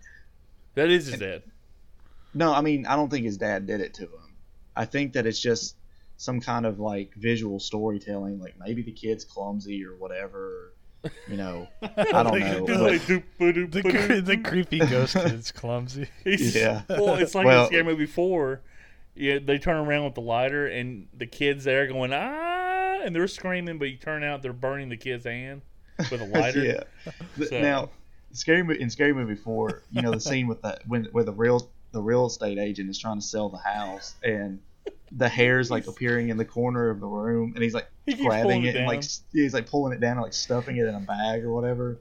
S2: That is his dad.
S1: No, I mean I don't think his dad did it to him. I think that it's just some kind of like visual storytelling. Like maybe the kid's clumsy or whatever. You know. I don't know.
S2: He's
S1: but-
S2: like, doop, ba, doop,
S3: The,
S2: doop.
S3: the creepy ghost kid's clumsy.
S2: He's-
S1: Yeah.
S2: Well, it's like
S1: Well-
S2: in Scary Movie Four. Yeah, they turn around with the lighter, and the kids there going ah, and they're screaming, but you turn out they're burning the kid's hand with a lighter.
S1: yeah.
S2: So-
S1: Now, scary in Scary Movie Four, you know the scene with the when where the real the real estate agent is trying to sell the house and the hair's like appearing in the corner of the room and he's like
S2: He
S1: grabbing it
S2: it
S1: and like he's like pulling it down and like stuffing it in a bag or whatever.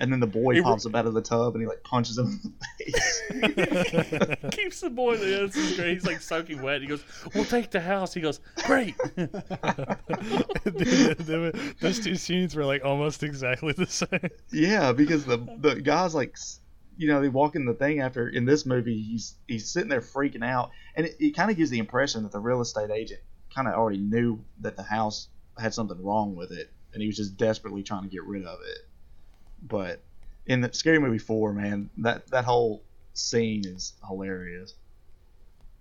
S1: And then the boy
S2: It re-
S1: pops up out of the tub and he like punches him in the face.
S2: Keeps the boy there. This is great. He's like soaking wet. He goes, "We'll take the house." He goes, "Great."
S3: Dude, they were- those two scenes were like almost exactly the same.
S1: Yeah, because the the guy's like, you know, they walk in the thing after in this movie, he's he's sitting there freaking out, and it, it kind of gives the impression that the real estate agent kind of already knew that the house had something wrong with it, and he was just desperately trying to get rid of it. But in the Scary Movie four, man, that that whole scene is hilarious.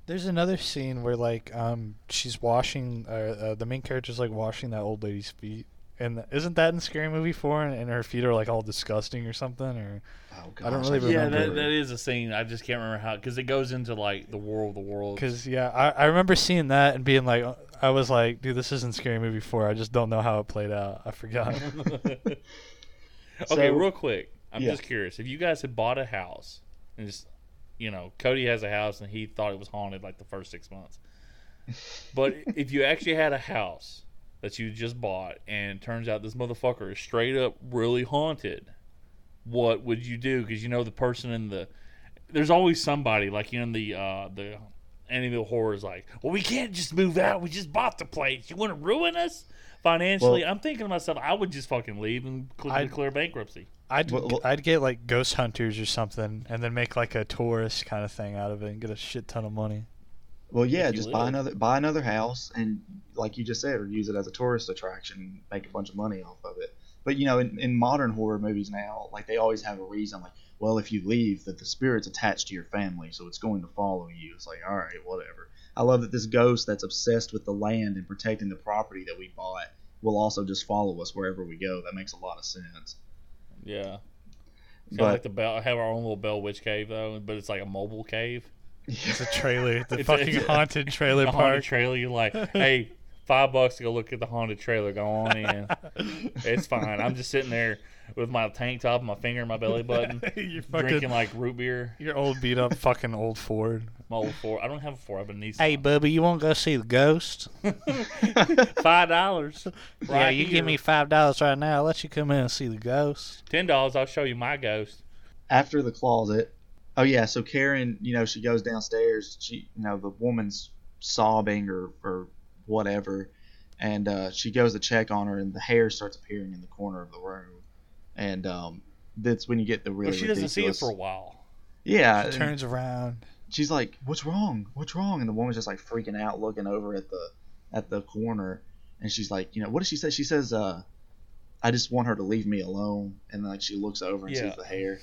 S3: There's another scene where like um she's washing uh, uh the main character's like washing that old lady's feet. And isn't that in Scary Movie 4 and, and her feet are like all disgusting or something or
S1: Oh,
S3: I don't really
S1: can't
S2: Yeah, that, that is a scene. I just can't remember how because it goes into like the war of the worlds.
S3: cuz yeah, I, I remember seeing that and being like I was like, dude, this isn't Scary Movie 4. I just don't know how it played out. I forgot.
S2: okay,
S1: So-
S2: real quick. I'm
S1: yeah.
S2: just curious. If you guys had bought a house and just, you know, Cody has a house and he thought it was haunted like the first six months. But if you actually had a house that you just bought and it turns out this motherfucker is straight up really haunted, what would you do? Because you know the person in the, there's always somebody like you know in the uh the Amityville horror is like, well, we can't just move out. We just bought the place. You want to ruin us financially?
S1: Well-
S2: I'm thinking to myself, I would just fucking leave and cl-
S3: I'd-
S2: declare bankruptcy.
S3: I'd
S1: Well- well-
S3: I'd get like ghost hunters or something and then make like a tourist kind of thing out of it and get a shit ton of money.
S1: Well, yeah,
S2: If you
S1: just buy another buy another house and, like you just said, or use it as a tourist attraction, and make a bunch of money off of it. But you know, in, in modern horror movies now, like they always have a reason, like, well, if you leave, that the spirit's attached to your family, so it's going to follow you. It's like, all right, whatever. I love that this ghost that's obsessed with the land and protecting the property that we bought will also just follow us wherever we go. That makes a lot of sense.
S2: Yeah. Kind
S1: But
S2: like the bell, have our own little Bell Witch cave though, but it's like a mobile cave.
S3: It's a trailer, the
S2: It's a-
S3: fucking
S2: it's a-
S3: haunted trailer
S2: The haunted
S3: park.
S2: trailer. You're like, hey, five bucks to go look at the haunted trailer. Go on in. It's fine. I'm just sitting there with my tank top, and my finger in my belly button,
S3: You're fucking
S2: drinking like root beer.
S3: your old beat up fucking old Ford.
S2: My old Ford. I don't have a Ford. I have a Nissan.
S3: Hey, Bubba, you want to go see the ghost?
S2: five dollars.
S3: yeah, you give me five dollars right now. I'll let you come in and see the ghost.
S2: ten dollars. I'll show you my ghost.
S1: after the closet. Oh yeah, so Karen, you know, she goes downstairs. She, you know, the woman's sobbing or or whatever, and uh, she goes to check on her, and the hair starts appearing in the corner of the room, and um, that's when you get the really
S2: Well, she doesn't see it for a while.
S1: yeah.
S3: She turns around.
S1: she's like, "What's wrong? What's wrong?" And the woman's just like freaking out, looking over at the at the corner, and she's like, "You know, what does she say?" She says, "Uh, I just want her to leave me alone." And then like she looks over and
S2: Yeah.
S1: sees the hair,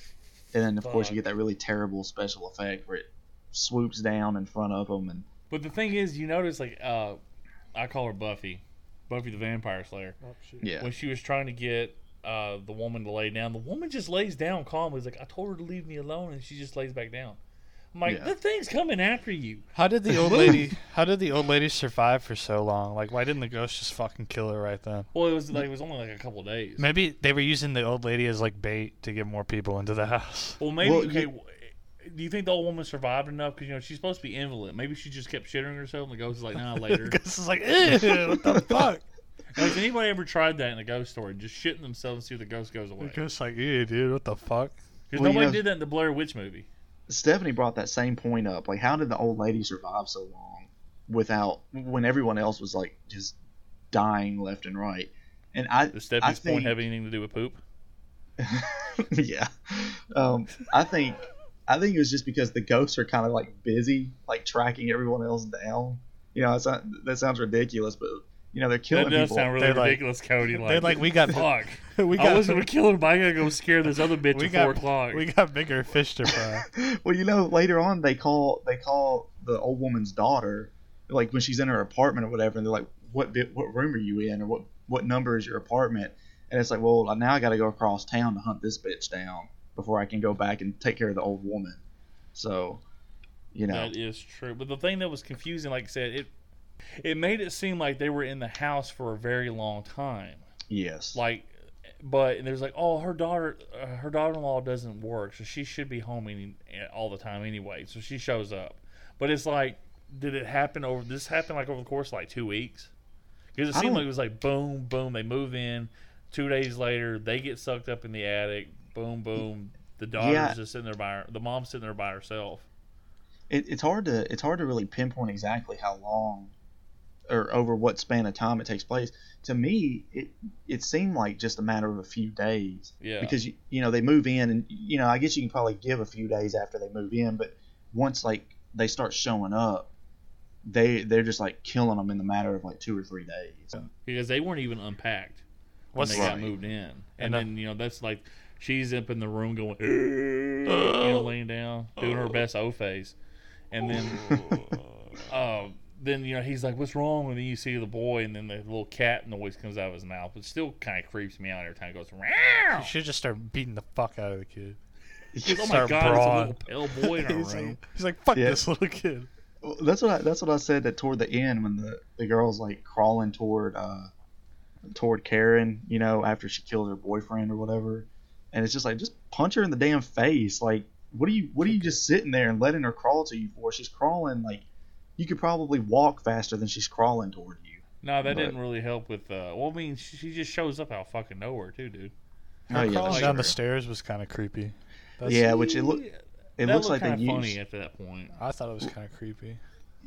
S1: and then of course you get that really terrible special effect where it swoops down in front of them, and
S2: But the thing is, you notice like uh, I call her Buffy, Buffy the Vampire Slayer.
S1: yeah,
S2: When she was trying to get uh, the woman to lay down, the woman just lays down calmly. It's like I told her to leave me alone, and she just lays back down. I'm like,
S1: Yeah.
S2: the thing's coming after you.
S3: How did the old lady? How did the old lady survive for so long? Like, why didn't the ghost just fucking kill her right then?
S2: Well, it was like it was only like a couple of days.
S3: Maybe they were using the old lady as like bait to get more people into the house.
S2: Well, maybe
S1: Well,
S2: okay.
S1: you-
S2: Do you think the old woman survived enough? Because you know she's supposed to be invalid. Maybe she just kept shitting herself, and the ghost is like, "Nah, later."
S3: The ghost is like, Ew, what the fuck?
S2: Has anybody ever tried that in a ghost story? Just shitting themselves and see if the ghost goes
S3: The
S2: away?
S3: ghost's like, yeah, dude, what the fuck?
S2: Because
S1: Well, you
S2: nobody
S1: know-
S2: did that in the Blair Witch movie.
S1: Stephanie brought that same point up. Like, how did the old lady survive so long without when everyone else was like just dying left and right? And I,
S2: Does Stephanie's
S1: think-
S2: point have anything to do with poop?
S1: yeah. Um, I think I think it was just because the ghosts are kind of like busy, like tracking everyone else down. You know, it's not, that sounds ridiculous, but you know they're killing
S2: That does
S1: people.
S2: sound really
S3: They're like-
S2: ridiculous, Cody. Like,
S3: They're like, we got,
S2: fuck.
S3: we
S2: I
S3: got,
S2: was gonna kill her, but I gotta go scare this other bitch
S3: we
S2: at
S3: got,
S2: four o'clock.
S3: we got bigger fish to fry.
S1: well, you know, later on they call they call the old woman's daughter, like when she's in her apartment or whatever, and they're like, "What bit, what room are you in, or what what number is your apartment?" And it's like, well, I now I got to go across town to hunt this bitch down before I can go back and take care of the old woman. So, you know,
S2: That is true. But the thing that was confusing, like I said, it it made it seem like they were in the house for a very long time.
S1: yes,
S2: Like, but there's like, oh, her daughter, uh, her daughter-in-law doesn't work, so she should be home any, all the time anyway. So she shows up. But it's like, did it happen over? This happened like over the course of like two weeks. Because it seemed like it was like boom, boom. They move in. Two days later, they get sucked up in the attic. Boom, boom. The daughter's
S1: Yeah.
S2: just sitting there by her. The mom's sitting there by herself.
S1: it, it's hard to it's hard to really pinpoint exactly how long or over what span of time it takes place. To me, it it seemed like just a matter of a few days.
S2: Yeah.
S1: because you, you know they move in and you know I guess you can probably give a few days after they move in, but once like they start showing up, they they're just like killing them in the matter of like two or three days.
S2: because they weren't even unpacked when
S3: What's
S2: they got moved in, and
S3: And, uh,
S2: then you know that's like she's up in the room going, you know, laying down, doing her best O face, and then, um, then you know he's like, "What's wrong?" And then you see the boy, and then the little cat noise comes out of his mouth. It still kind of creeps me out every time it goes. Meow.
S3: You should just start beating the fuck out of the kid.
S2: Because, oh my
S3: start
S2: god,
S3: brawling.
S2: it's a little pale boy in our
S3: he's,
S2: room.
S3: like, he's like, fuck
S1: Yeah.
S3: this little kid.
S1: Well, That's what I, that's what I said that toward the end when the, the girl's like crawling toward uh toward Karen, you know, after she killed her boyfriend or whatever, and it's just like just punch her in the damn face. Like, what are you what are you just sitting there and letting her crawl to you for? She's crawling like you could probably walk faster than she's crawling toward you.
S2: No, that
S1: But-
S2: didn't really help with. Uh, well, I mean, she, she just shows up out of fucking nowhere too, dude.
S1: Oh yeah,
S3: Crawling
S1: that's
S3: down the stairs was kind of creepy. That's,
S1: Yeah, which it look it looks
S2: looked
S1: like
S2: kind
S1: they
S2: of funny
S1: used
S2: after that point.
S3: I thought it was kind of creepy.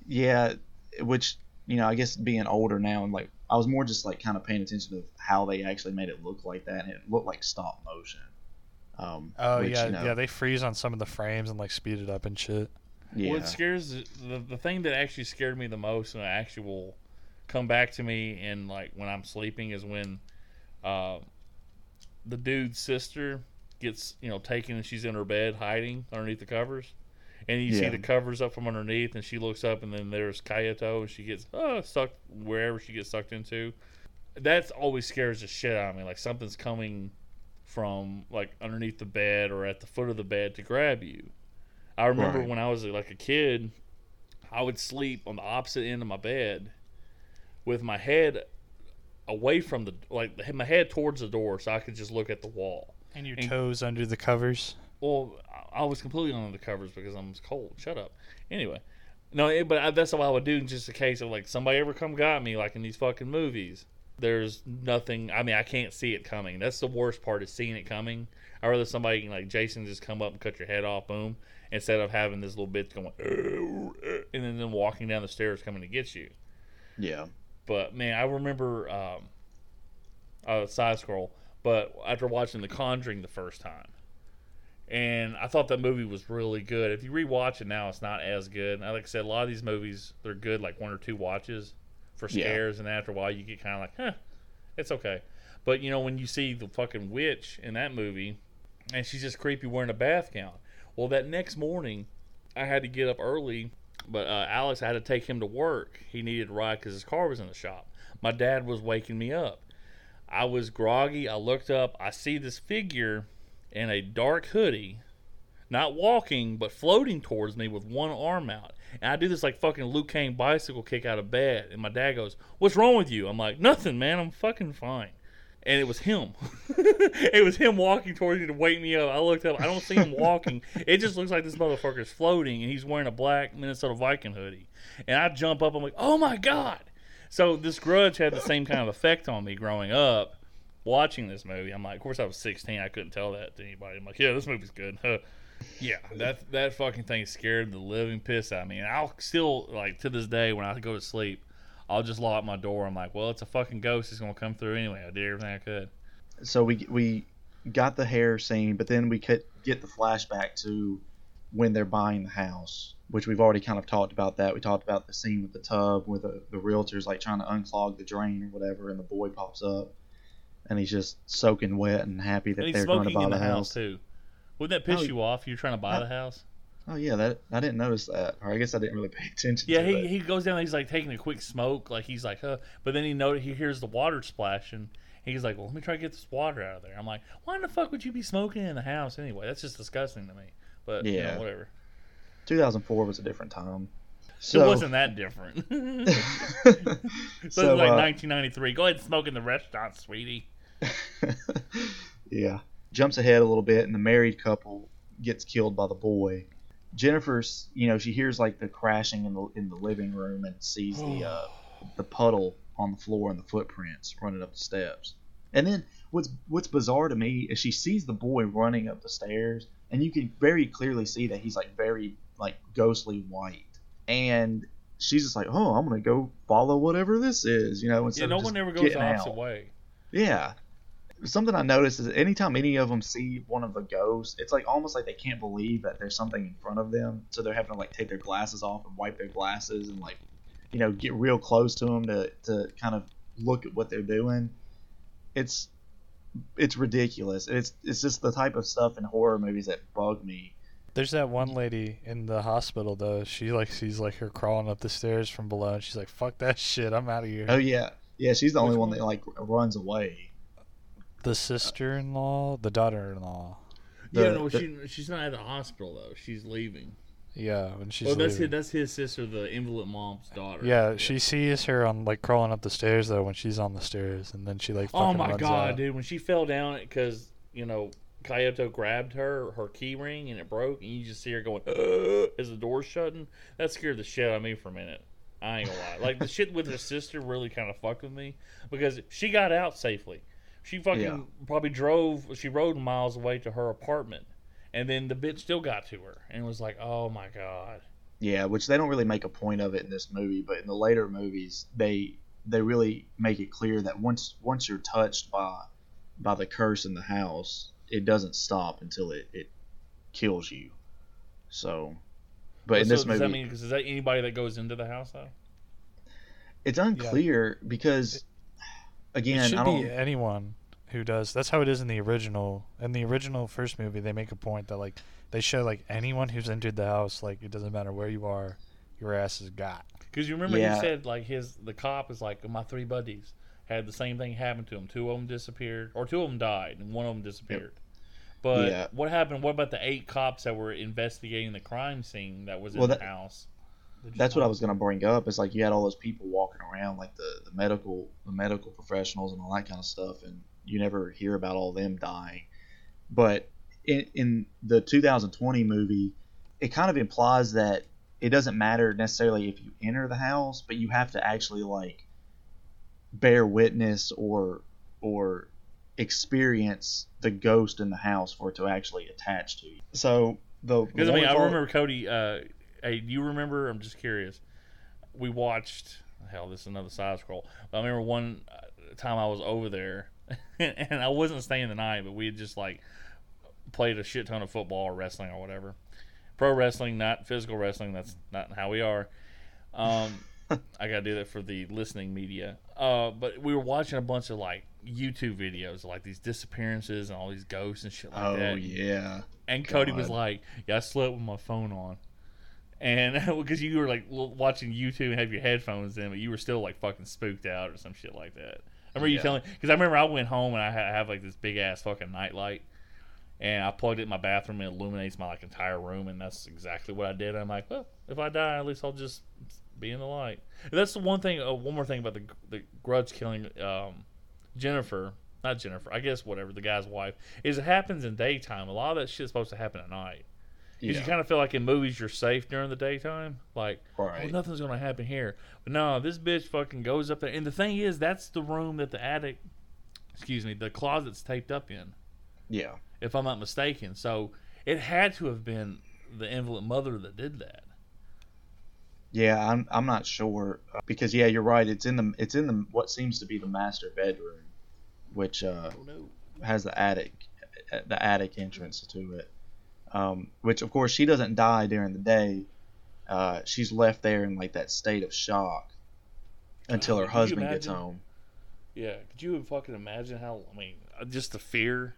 S1: yeah, which you know I guess being older now and like I was more just like kind of paying attention to how they actually made it look like that, and it looked like stop motion. Um,
S3: Oh
S1: which,
S3: yeah,
S1: you know,
S3: yeah. They freeze on some of the frames and like speed it up and shit.
S1: Yeah.
S2: What scares the the thing that actually scared me the most, and actually will come back to me, and like when I'm sleeping, is when uh, the dude's sister gets you know taken and she's in her bed hiding underneath the covers, and you see the covers up from underneath, and she looks up, and then there's Kayato, and she gets uh, sucked wherever she gets sucked into. That's always scares the shit out of me. Like something's coming from like underneath the bed or at the foot of the bed to grab you. I remember
S1: Right.
S2: when I was like a kid, I would sleep on the opposite end of my bed with my head away from the like my head towards the door so I could just look at the wall.
S3: And your
S2: And-
S3: toes under the covers.
S2: Well, I- I was completely under the covers because I'm cold. Shut up. Anyway, no, it, but I, that's what I would do in just in case of like somebody ever come got me like in these fucking movies. There's nothing. I mean, I can't see it coming. That's the worst part is seeing it coming. I rather somebody like Jason just come up and cut your head off, boom, instead of having this little bit going, and then, then walking down the stairs coming to get you.
S1: yeah.
S2: But man, I remember um, uh, side scroll. But after watching The Conjuring the first time, and I thought that movie was really good. If you rewatch it now, it's not as good. And like I said, a lot of these movies they're good, like one or two watches for
S1: Yeah.
S2: scares, and after a while you get kind of like, huh, it's okay. But you know when you see the fucking witch in that movie, and she's just creepy wearing a bath gown. Well, that next morning, I had to get up early, but uh, Alex I had to take him to work. He needed a ride because his car was in the shop. My dad was waking me up. I was groggy. I looked up. I see this figure in a dark hoodie, not walking, but floating towards me with one arm out. And I do this like fucking Liu Kang bicycle kick out of bed. And my dad goes, What's wrong with you? I'm like, Nothing, man. I'm fucking fine. And it was him. it was him walking towards me to wake me up. I looked up. I don't see him walking. it just looks like this motherfucker's floating and he's wearing a black Minnesota Viking hoodie. And I jump up. I'm like, Oh my God. So this grudge had the same kind of effect on me growing up watching this movie. I'm like, of course I was 16. I couldn't tell that to anybody. I'm like, yeah, this movie's good. yeah, that that fucking thing scared the living piss out of me. And I'll still like to this day when I go to sleep, I'll just lock my door. I'm like, well, it's a fucking ghost. It's gonna come through anyway. I did everything I could.
S1: So we we got the hair scene, but then we could get the flashback to when they're buying the house, which we've already kind of talked about that. We talked about the scene with the tub where the, the realtor's like trying to unclog the drain or whatever, and the boy pops up, and he's just soaking wet and happy that
S2: And
S1: they're going to buy the
S2: the
S1: house.
S2: house too. Wouldn't that piss
S1: Oh,
S2: you off? You're trying to buy
S1: uh,
S2: the house.
S1: Oh yeah, that I didn't notice that, or I guess I didn't really pay attention.
S2: Yeah,
S1: to
S2: he,
S1: it.
S2: he goes down. He's like taking a quick smoke, like he's like, huh. But then he know he hears the water splashing. He's like, well, let me try to get this water out of there. I'm like, why in the fuck would you be smoking in the house anyway? That's just disgusting to me. But yeah,
S1: Yeah.
S2: whatever.
S1: 2004 was a different time.
S2: it wasn't that different. so,
S1: so
S2: like
S1: uh,
S2: 1993. Go ahead and smoke in the restaurant, sweetie.
S1: yeah. Jumps ahead a little bit, and the married couple gets killed by the boy. Jennifer's, you know, she hears like the crashing in the in the living room and sees the uh, the puddle on the floor and the footprints running up the steps. And then what's what's bizarre to me is she sees the boy running up the stairs, and you can very clearly see that he's like very like ghostly white. And she's just like, oh, I'm gonna go follow whatever this is, you know. Instead
S2: Yeah,
S1: of
S2: no
S1: just
S2: one ever goes the opposite
S1: out.
S2: way.
S1: Yeah. Something I noticed is anytime any of them see one of the ghosts, it's like almost like they can't believe that there's something in front of them, so they're having to like take their glasses off and wipe their glasses and like, you know, get real close to them to to kind of look at what they're doing. It's it's ridiculous. It's it's just the type of stuff in horror movies that bug me.
S3: There's that one lady in the hospital though. She like sees like her crawling up the stairs from below, and she's like, "Fuck that shit, I'm out of here."
S1: Oh yeah, yeah. She's the only one
S2: one?
S1: that like runs away.
S3: The sister-in-law, the daughter-in-law.
S1: The-
S2: yeah, no,
S1: the-
S2: she she's not at the hospital though. She's leaving.
S3: Yeah, when she's
S2: oh, that's his, that's his sister, the invalid mom's daughter.
S3: Yeah, she sees her on like crawling up the stairs though when she's on the stairs, and then she like.
S2: Oh my
S3: runs
S2: god,
S3: out.
S2: dude! When she fell down because you know Kyoto grabbed her her key ring and it broke, and you just see her going "Ugh," as the door's shutting. That scared the shit out of me for a minute. I ain't gonna lie. Like the shit with her sister really kind of fucked with me because she got out safely. She fucking
S1: Yeah.
S2: probably drove. She rode miles away to her apartment, and then the bitch still got to her and was like, "Oh my god."
S1: Yeah, which they don't really make a point of it in this movie, but in the later movies, they they really make it clear that once once you're touched by by the curse in the house, it doesn't stop until it, it kills you. So, but in
S2: so
S1: this
S2: does
S1: movie,
S2: that mean because is that anybody that goes into the house though?
S1: it's unclear because again,
S3: it should
S1: I don't.
S3: be anyone who does. That's how it is in the original. In the original first movie, they make a point that like they show like anyone who's entered the house, like it doesn't matter where you are, your ass is got.
S2: Because you remember
S1: Yeah.
S2: he said like his the cop is like my three buddies had the same thing happen to them. Two of them disappeared, or two of them died, and one of them disappeared. But
S1: Yeah.
S2: what happened? What about the eight cops that were investigating the crime scene that was in
S1: Well,
S2: the house?
S1: That's what I was gonna bring up. It's like you had all those people walking around, like the, the medical the medical professionals and all that kind of stuff, and you never hear about all them dying. But in in the 2020 movie, it kind of implies that it doesn't matter necessarily if you enter the house, but you have to actually like bear witness or or experience the ghost in the house for it to actually attach to you. So the
S2: Because I mean, I remember Cody. Uh, hey, do you remember? I'm just curious. We watched. Hell, this is another side scroll. But I remember one uh, time I was over there, and I wasn't staying the night, but we had just like played a shit ton of football or wrestling or whatever. Pro wrestling, not physical wrestling. That's not how we are. Um, I gotta do that for the listening media. Uh, but we were watching a bunch of like YouTube videos, like these disappearances and all these ghosts and shit like
S1: Oh
S2: that.
S1: Oh yeah.
S2: And Cody was like, "Yeah, I slept with my phone on." And because you were like watching YouTube and have your headphones in, but you were still like fucking spooked out or some shit like that. I remember you
S1: Yeah.
S2: telling because I remember I went home and I ha- have like this big ass fucking nightlight, and I plugged it in my bathroom and it illuminates my like entire room, and that's exactly what I did. I'm like, well, if I die, at least I'll just be in the light. And that's the one thing. Uh, one more thing about the the grudge killing. Um, Jennifer, not Jennifer, I guess whatever the guy's wife is. It happens in daytime. A lot of that shit's supposed to happen at night. Because
S1: Yeah.
S2: you kind of feel like in movies you're safe during the daytime, like
S1: Right.
S2: oh nothing's gonna happen here. But no, this bitch fucking goes up there, and the thing is, that's the room that the attic, excuse me, the closet's taped up in,
S1: Yeah.
S2: if I'm not mistaken. So it had to have been the invalid mother that did that.
S1: Yeah, I'm I'm not sure uh, because yeah, you're right. It's in the it's in the what seems to be the master bedroom, which uh,
S2: Oh no.
S1: has the attic uh, the attic entrance to it. Um, which of course she doesn't die during the day. Uh, she's left there in like that state of shock until
S2: God,
S1: her
S2: could
S1: husband gets home.
S2: Yeah, could you fucking imagine how? I mean, uh, just the fear.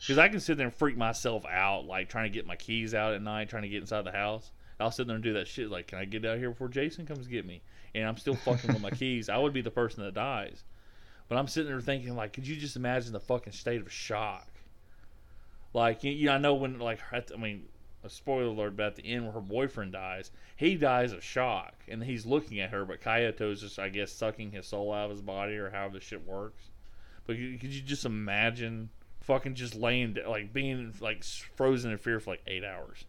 S2: Because I can sit there and freak myself out, like trying to get my keys out at night, trying to get inside the house. I'll sit there and do that shit. Like, can I get out here before Jason comes get me? And I'm still fucking with my keys. I would be the person that dies. But I'm sitting there thinking, like, could you just imagine the fucking state of shock? Like, you, you know, I know when, like, I mean, a spoiler alert, but at the end where her boyfriend dies, he dies of shock, and he's looking at her, but Kayato's just, I guess, sucking his soul out of his body, or however the shit works. But you- could you just imagine fucking just laying, like, being, like, frozen in fear for, like, eight hours?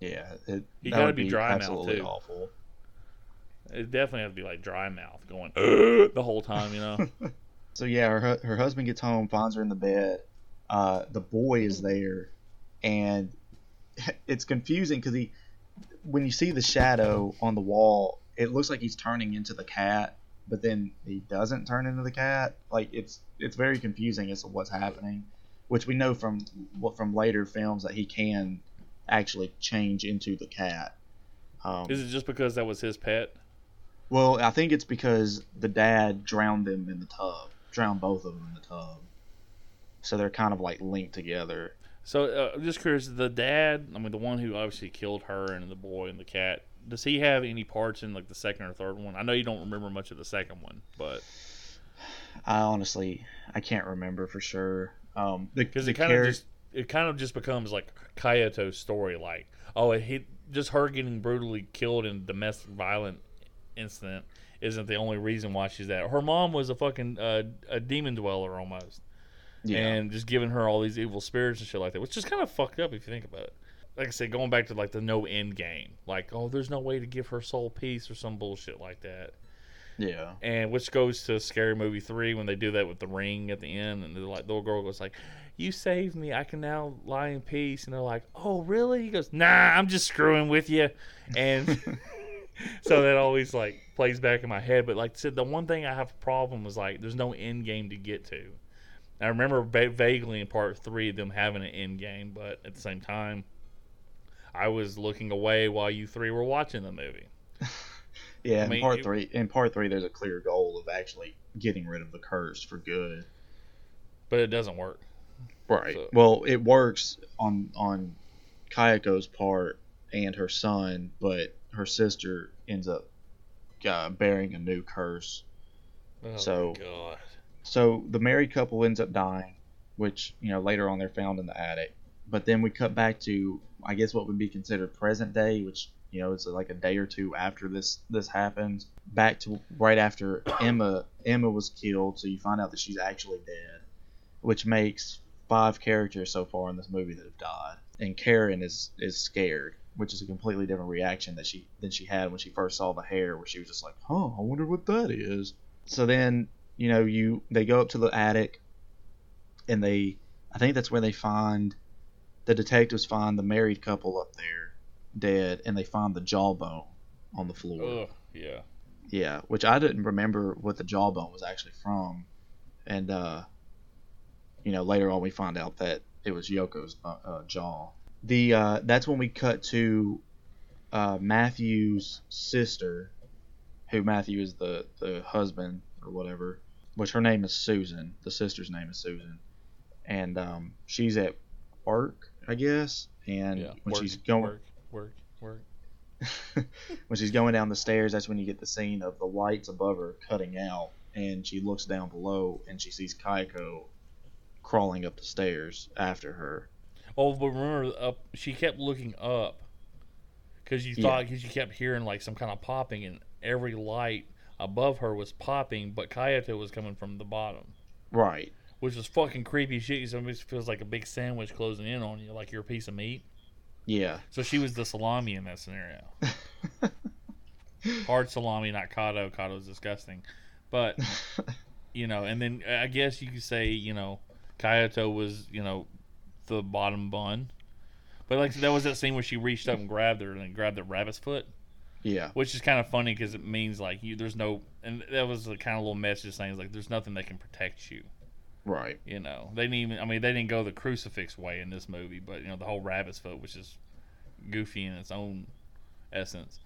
S1: Yeah, it,
S2: You gotta be
S1: be
S2: dry mouth, too.
S1: awful.
S2: It definitely has to be, like, dry mouth, going, the whole time, you know?
S1: So yeah, her her husband gets home, finds her in the bed. Uh, the boy is there, and it's confusing because he, when you see the shadow on the wall, it looks like he's turning into the cat, but then he doesn't turn into the cat. Like it's it's very confusing as to what's happening, which we know from what from later films that he can actually change into the cat. Um,
S2: Is it just because that was his pet?
S1: well, I think it's because the dad drowned them in the tub, drowned both of them in the tub. So they're kind of like linked together.
S2: So uh, I'm just curious. The dad, I mean, the one who obviously killed her and the boy and the cat. Does he have any parts in like the second or third one? I know you don't remember much of the second one, but
S1: I honestly I can't remember for sure. Um,
S2: because it kind of
S1: char-
S2: just it kind of just becomes like Kayato's story, like oh, he just her getting brutally killed in domestic violent incident isn't the only reason why she's that. Her mom was a fucking uh, a demon dweller almost,
S1: yeah.
S2: and just giving her all these evil spirits and shit like that, which is kind of fucked up if you think about it. Like I said, going back to like the no end game, like oh, there's no way to give her soul peace or some bullshit like that
S1: yeah.
S2: and which goes to Scary Movie three when they do that with the ring at the end, and they're like the little girl goes like, "You saved me, I can now lie in peace," and they're like, "Oh really?" He goes, "Nah, I'm just screwing with you," and so that always like plays back in my head. But like I said, the one thing I have a problem was like, there's no end game to get to. I remember va- vaguely in part three them having an end game, but at the same time, I was looking away while you three were watching the movie.
S1: Yeah,
S2: I
S1: in
S2: mean,
S1: part
S2: it-
S1: three, in part three, there's a clear goal of actually getting rid of the curse for good.
S2: But it doesn't work.
S1: Right.
S2: So-
S1: Well, it works on on Kayako's part and her son, but her sister ends up uh, bearing a new curse.
S2: Oh
S1: So-. So the married couple ends up dying, which you know later on they're found in the attic. But then we cut back to I guess what would be considered present day, which you know it's like a day or two after this this happens. Back to right after Emma Emma was killed, so you find out that she's actually dead, which makes five characters so far in this movie that have died. And Karen is is scared, which is a completely different reaction that she than she had when she first saw the hair, where she was just like, "Huh, I wonder what that is." So then you know you they go up to the attic and they i think that's where they find the detectives find the married couple up there dead and they find the jawbone on the floor.
S2: Ugh, yeah.
S1: yeah which i didn't remember what the jawbone was actually from. And uh you know later on we find out that it was yoko's uh, uh, jaw. The uh that's when we cut to uh matthew's sister who matthew is the the husband or whatever which her name is Susan. The sister's name is Susan, and um, she's at work, I guess. And
S2: Yeah.
S1: when
S2: work,
S1: she's going
S2: work, work, work.
S1: when she's going down the stairs, that's when you get the scene of the lights above her cutting out, and she looks down below and she sees Kayako crawling up the stairs after her.
S2: Oh, but remember, up she kept looking up because you thought because you kept hearing like some kind of popping, and every light above her was popping, but Kayato was coming from the bottom,
S1: Right.
S2: which was fucking creepy shit. almost feels like a big sandwich closing in on you, like you're a piece of meat.
S1: Yeah.
S2: So she was the salami in that scenario. Hard salami, not Kato. Kato's disgusting, but you know, and then I guess you could say, you know, Kayato was, you know, the bottom bun. But like that was that scene where she reached up and grabbed her and then grabbed the rabbit's foot,
S1: yeah.
S2: which is kind of funny because it means like you, there's no, and that was the kind of little message saying like there's nothing that can protect you.
S1: Right.
S2: You know, they didn't even. I mean, they didn't go the crucifix way in this movie, but you know, the whole rabbit's foot, which is goofy in its own essence.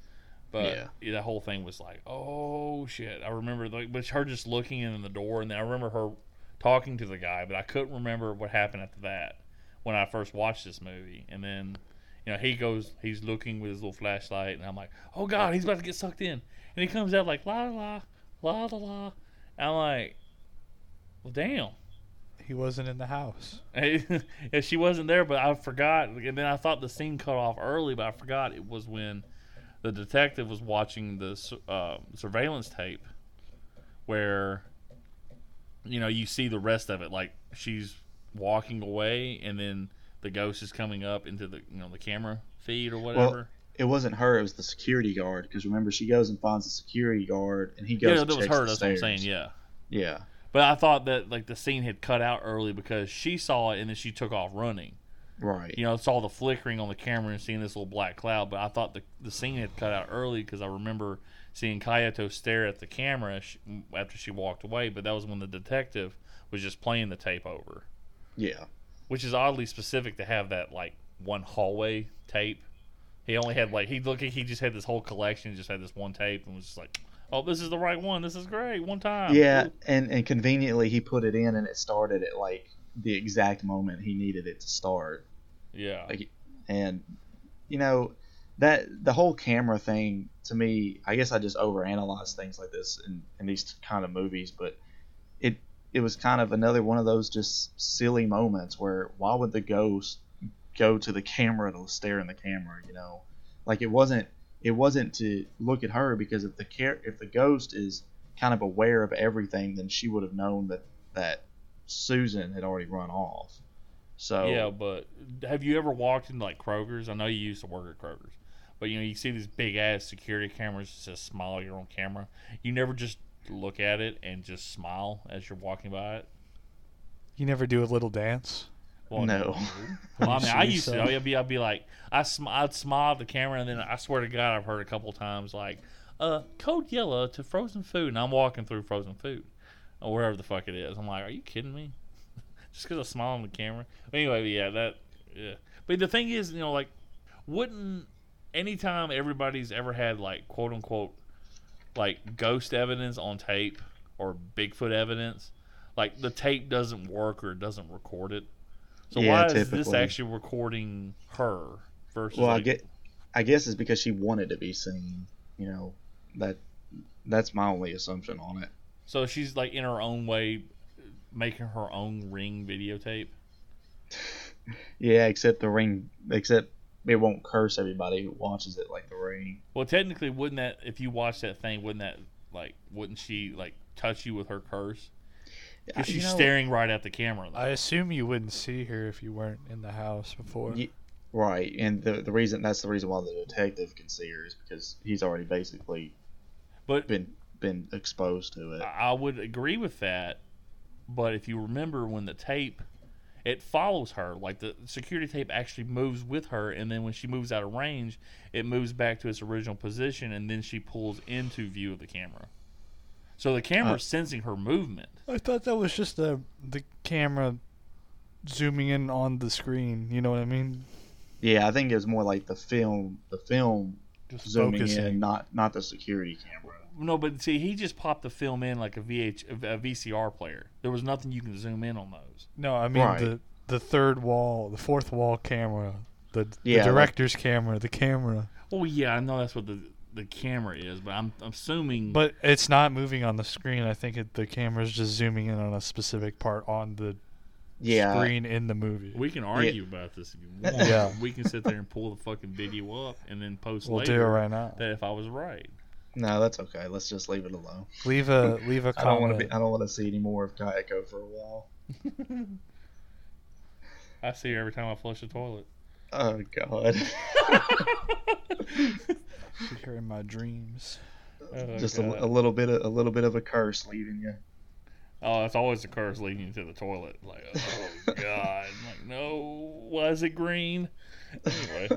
S2: But
S1: Yeah.
S2: yeah, the whole thing was like, oh shit! I remember, like, but her just looking in the door, and then I remember her talking to the guy, but I couldn't remember what happened after that when I first watched this movie. And then, you know, he goes, he's looking with his little flashlight, and I'm like, oh god, he's about to get sucked in, and he comes out like la la la la la. And I'm like, well, damn.
S3: He wasn't in the house.
S2: yeah, she wasn't there, but I forgot. And then I thought the scene cut off early, but I forgot it was when the detective was watching the uh, surveillance tape, where you know you see the rest of it. Like she's walking away, and then the ghost is coming up into the you know the camera feed or whatever.
S1: Well, It wasn't her. It was the security guard. Because remember, she goes and finds the security guard, and he goes.
S2: yeah, that was her. That's what I'm saying. Yeah.
S1: Yeah.
S2: But I thought that like the scene had cut out early because she saw it and then she took off running.
S1: Right.
S2: you know, saw the flickering on the camera and seeing this little black cloud. But I thought the the scene had cut out early because I remember seeing Kayato stare at the camera after she walked away. But that was when the detective was just playing the tape over,
S1: Yeah.
S2: Which is oddly specific to have that like one hallway tape. He only had like he looked he just had this whole collection, just had this one tape, and was just like, "Oh, this is the right one. This is great. One time."
S1: Yeah, and and conveniently he put it in, and it started at like the exact moment he needed it to start.
S2: Yeah.
S1: Like, and you know that the whole camera thing to me, I guess I just overanalyze things like this in, in these kind of movies, but it it was kind of another one of those just silly moments where why would the ghost go to the camera to stare in the camera, you know? Like it wasn't it wasn't to look at her because if the care if the ghost is kind of aware of everything, then she would have known that that Susan had already run off. So
S2: Yeah, but have you ever walked into like Kroger's? I know you used to work at Kroger's, but you know you see these big ass security cameras that says "smile your own camera." You never just look at it and just smile as you're walking by it.
S3: You never do a little dance.
S2: Well,
S1: No.
S2: Well, I mean, I used to. I'd be, I'd be like, I sm- I'd smile at the camera, and then I swear to God, I've heard a couple times like, uh, code yellow to frozen food, and I'm walking through frozen food, or wherever the fuck it is. I'm like, are you kidding me? Just because I smile on the camera. Anyway, yeah, that, yeah. But the thing is, you know, like, wouldn't anytime everybody's ever had like quote unquote like ghost evidence on tape or Bigfoot evidence, like the tape doesn't work or it doesn't record it. So
S1: Yeah,
S2: why is this actually recording her versus?
S1: Well, I get, I guess it's because she wanted to be seen. You know, that that's my only assumption on it.
S2: so she's like in her own way making her own ring videotape.
S1: Yeah, except the ring, except it won't curse everybody who watches it like the ring.
S2: Well, technically, wouldn't that if you watch that thing, wouldn't that like wouldn't she like touch you with her curse? Because she's
S1: know,
S2: staring right at the camera. though.
S3: I assume you wouldn't see her if you weren't in the house before.
S1: Ye- Right, and the the reason that's the reason why the detective can see her is because he's already basically
S2: but
S1: been been exposed to it.
S2: I I would agree with that, but if you remember when the tape, it follows her. Like the security tape actually moves with her, and then when she moves out of range, it moves back to its original position, and then she pulls into view of the camera. So the camera's
S1: Uh,
S2: sensing her movement.
S3: I thought that was just the the camera zooming in on the screen. You know what I mean?
S1: Yeah, I think it's more like the film, the film
S3: Just
S1: zooming
S3: focusing.
S1: in, not not the security camera.
S2: No, but see, he just popped the film in like a VH, a VCR player. There was nothing you can zoom in on those.
S3: No, I mean
S1: Right.
S3: the the third wall, the fourth wall camera, the,
S1: Yeah,
S3: the
S1: like-
S3: director's camera, the camera.
S2: Oh yeah, I know that's what the the camera is, but I'm, I'm assuming.
S3: But it's not moving on the screen. I think it, the camera's just zooming in on a specific part on the
S1: Yeah,
S3: screen in the movie.
S2: We can argue about this if you want.
S3: Yeah.
S2: We can sit there and pull the fucking video up and then post
S3: We'll
S2: later
S3: do it right now.
S2: that if I was right.
S1: No, that's okay. Let's just leave it alone.
S3: Leave a leave a
S1: I don't want to be. I don't want to see any more of Kayako for a while.
S2: I see her every time I flush the toilet.
S1: Oh God,
S3: See her in my dreams.
S2: Oh,
S1: just a, a little bit of a little bit of a curse leaving you.
S2: Oh, it's always a curse leading you to the toilet. Like, oh god. I'm like, no, why is it green? Anyway,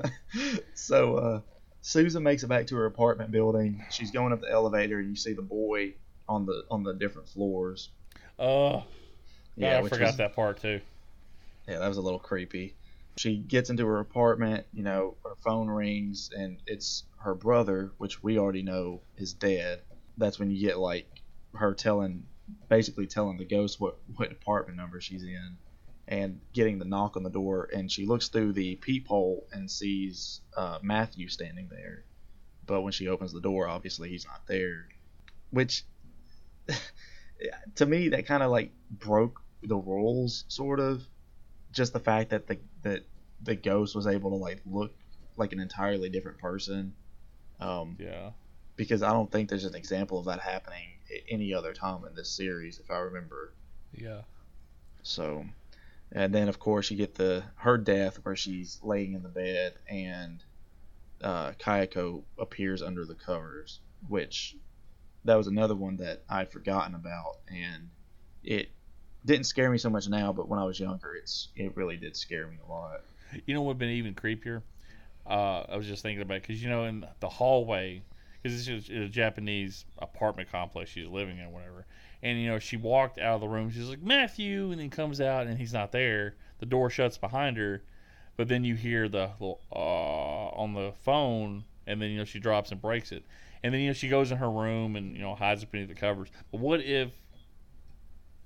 S1: so uh, Susan makes it back to her apartment building. She's going up the elevator, and you see the boy on the on the different floors.
S2: oh,
S1: Yeah,
S2: I forgot
S1: was-
S2: that part too.
S1: Yeah, that was a little creepy. She gets into her apartment, you know, her phone rings, and it's her brother, which we already know is dead. That's when you get like her telling, basically telling the ghost what what apartment number she's in, and getting the knock on the door. And she looks through the peephole and sees uh, Matthew standing there. But when she opens the door, obviously he's not there. Which, to me, that kind of like broke the rules, sort of just the fact that the that the ghost was able to like look like an entirely different person um,
S2: Yeah.
S1: because I don't think there's an example of that happening at any other time in this series if I remember
S3: Yeah.
S1: so and then of course you get the her death where she's laying in the bed and uh, Kayako appears under the covers which that was another one that I'd forgotten about and it didn't scare me so much now but when I was younger it's it really did scare me a lot
S2: You know what would have been even creepier? Uh, I was just thinking about because you know in the hallway because this is a Japanese apartment complex she's living in, whatever. And you know she walked out of the room. She's like Matthew, and then comes out and he's not there. The door shuts behind her, but then you hear the little uh on the phone, and then you know she drops and breaks it. And then you know she goes in her room and you know hides beneath the covers. But what if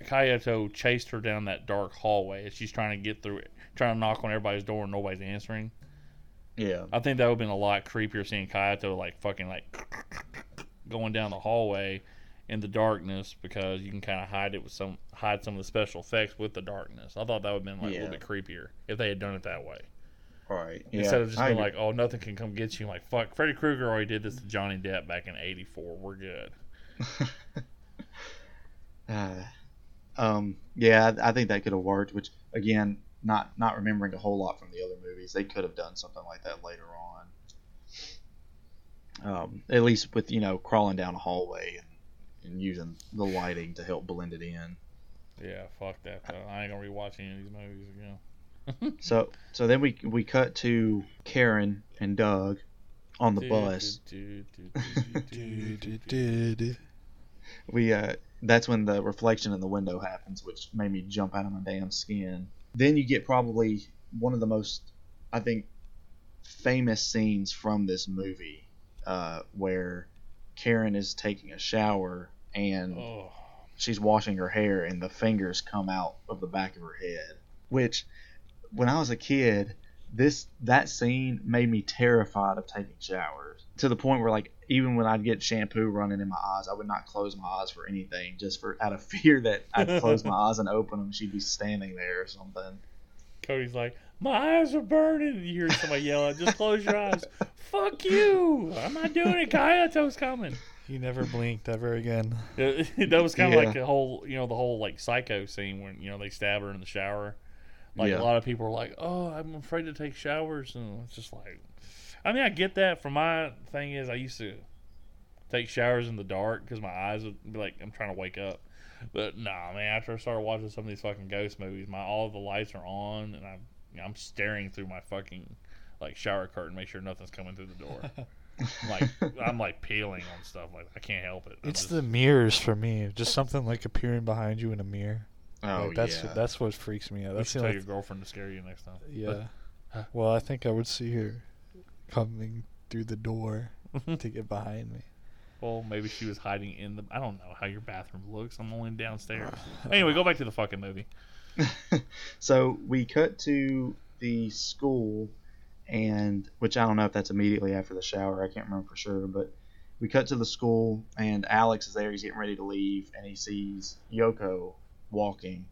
S2: Kyoto chased her down that dark hallway and she's trying to get through it, trying to knock on everybody's door and nobody's answering.
S1: Yeah.
S2: I think that would have been a lot creepier seeing Kyoto like fucking like going down the hallway in the darkness because you can kind of hide it with some hide some of the special effects with the darkness. I thought that would have been like a little bit creepier if they had done it that way
S1: Right. Yeah.
S2: instead of just being like, oh, nothing can come get you. Like fuck, Freddy Krueger already did this to Johnny Depp back in '84. We're good.
S1: Uh, um, yeah, I, I think that could have worked. Which again, not not remembering a whole lot from the other movies, they could have done something like that later on. Um, at least with you know crawling down a hallway and, and using the lighting to help blend it in.
S2: Yeah, fuck that. Though. I ain't gonna rewatch any of these movies again.
S1: So so then we we cut to Karen and Doug on the bus. we uh that's when the reflection in the window happens which made me jump out of my damn skin then you get probably one of the most i think famous scenes from this movie uh where karen is taking a shower and
S2: Oh,
S1: she's washing her hair and the fingers come out of the back of her head which when i was a kid this that scene made me terrified of taking showers to the point where like even when i'd get shampoo running in my eyes i would not close my eyes for anything just for out of fear that i'd close my eyes and open them she'd be standing there or something
S2: Cody's like, my eyes are burning. And you hear somebody yelling, just close your eyes. Fuck you. I'm not doing it. Kayako's coming.
S3: He never blinked ever again.
S2: that was kind of
S1: Yeah.
S2: like the whole, you know, the whole like psycho scene when you know they stab her in the shower. Like
S1: Yeah.
S2: a lot of people are like, "Oh, I'm afraid to take showers," and it's just like, I mean, I get that. For my thing is, I used to take showers in the dark because my eyes would be like, I'm trying to wake up. But nah, man. After I started watching some of these fucking ghost movies, my all the lights are on, and I'm you know, I'm staring through my fucking like shower curtain, make sure nothing's coming through the door. like I'm like peeling on stuff. Like I can't help it. I'm
S3: It's
S2: just-
S3: the mirrors for me. Just something like appearing behind you in a mirror.
S1: oh
S3: Like, that's
S1: yeah
S3: that's what freaks me out.
S2: You
S3: That's
S2: should
S3: the
S2: tell
S3: only
S2: your girlfriend to scare you next time.
S3: Yeah.
S2: Huh.
S3: Well, I think I would see her coming through the door to get behind me.
S2: Well, maybe she was hiding in the. I don't know how your bathroom looks. I'm only downstairs. Anyway, go back to the fucking movie.
S1: so we cut to the school and which i don't know if that's immediately after the shower i can't remember for sure but we cut to the school and alex is there he's getting ready to leave and he sees yoko walking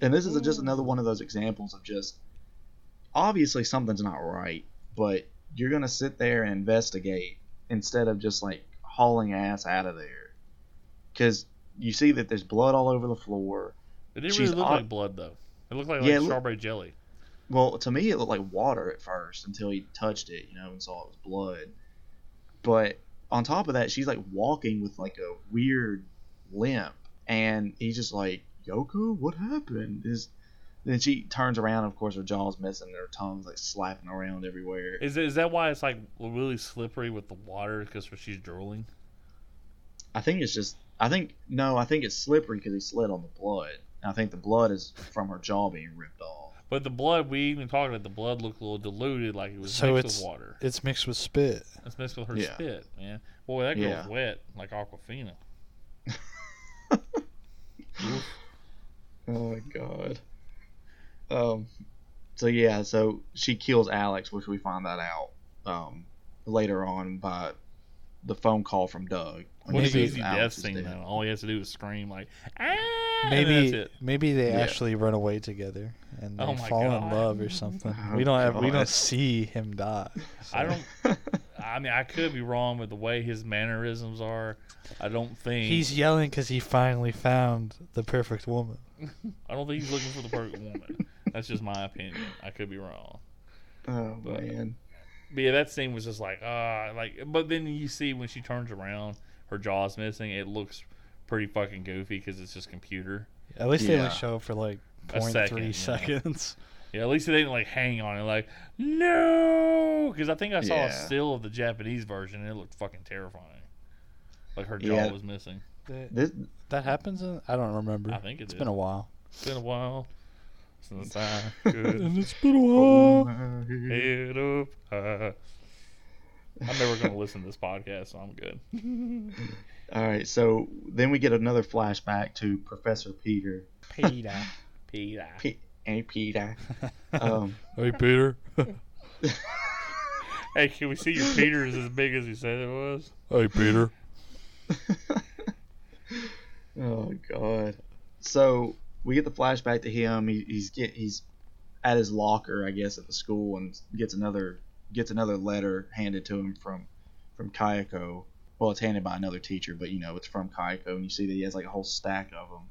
S1: and this is just mm. another one of those examples of just obviously something's not right but you're gonna sit there and investigate instead of just like hauling ass out of there because you see that there's blood all over the floor
S2: It didn't
S1: She's
S2: really look
S1: au-
S2: like blood though. It looked like,
S1: Yeah,
S2: like strawberry jelly.
S1: Well, to me, it looked like water at first until he touched it, you know, and saw it was blood. But on top of that, she's like walking with like a weird limp, and he's just like, "Yoko, what happened?" Is then she turns around, of course, her jaw's missing, and her tongue's like slapping around everywhere.
S2: Is is that why it's like really slippery with the water because she's drooling?
S1: I think it's just, I think no, I think it's slippery because he slid on the blood. And I think the blood is from her jaw being ripped off.
S2: But the blood, we even talked about the blood looked a little diluted, like it was
S3: So
S2: mixed
S3: it's-
S2: with water.
S3: It's mixed with spit.
S2: It's mixed with her
S1: Yeah.
S2: spit, man. Boy, that girl's
S1: Yeah.
S2: wet like Aquafina.
S1: Oh my god. Um. So yeah, so she kills Alex, which we find that out um later on by the phone call from Doug.
S2: What
S3: Maybe
S2: an easy death
S1: Alex is
S2: scene
S1: dead.
S2: though. All he has to do is scream like, ah,
S3: Maybe
S2: that's it.
S3: maybe they
S1: Yeah.
S3: actually run away together and they
S2: Oh my
S3: fall in love or something.
S1: Oh
S3: we don't have, we don't see him die.
S2: I don't. I mean, I could be wrong with the way his mannerisms are. I don't think
S3: He's yelling because he finally found the perfect woman.
S2: I don't think he's looking for the perfect woman. That's just my opinion. I could be wrong.
S1: Oh
S2: But-
S1: man.
S2: But yeah, that scene was just like ah, like. But then you see when she turns around, her jaw's missing. It looks pretty fucking goofy because it's just computer.
S3: At least they
S1: Yeah.
S3: only show up for like
S2: A
S3: 0.3
S2: second, yeah.
S3: seconds.
S2: Yeah, at least they didn't like hang on it like no, because I think I saw a still of the Japanese version and it looked fucking terrifying. Like her jaw
S1: Yeah.
S2: was missing.
S3: That,
S1: This
S3: that happens in, I don't remember.
S2: I think it
S3: It's
S2: did.
S3: been a while.
S2: It's been a while since I could
S3: it's been a while.
S2: head up high. I'm never gonna listen to this podcast, so I'm good.
S1: All right, so then we get another flashback to Professor Peter.
S3: Peter.
S2: Peter.
S1: P- hey, Peter. Um,
S3: hey, Peter.
S2: Hey, can we see your Peter is as big as you said it was?
S3: Hey, Peter.
S1: oh God. So we get the flashback to him. He, he's get he's at his locker, I guess, at the school, and gets another gets another letter handed to him from from Kayako. Well, it's handed by another teacher, but you know it's from Kayako, and you see that he has like a whole stack of them.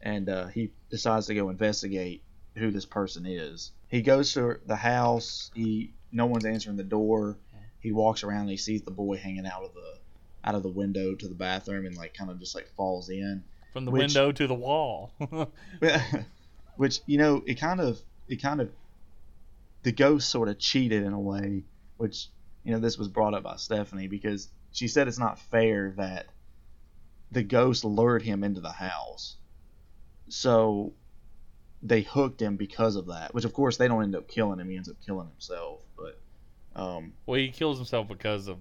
S1: And uh, he decides to go investigate who this person is. He goes to the house. He no one's answering the door. He walks around and he sees the boy hanging out of the out of the window to the bathroom and like kind of just like falls in.
S2: From the
S1: Which-
S2: window to the wall.
S1: which you know it kind of it kind of the ghost sort of cheated in a way which you know this was brought up by stephanie because she said it's not fair that the ghost lured him into the house so they hooked him because of that which of course they don't end up killing him he ends up killing himself but um
S2: well, he kills himself because of,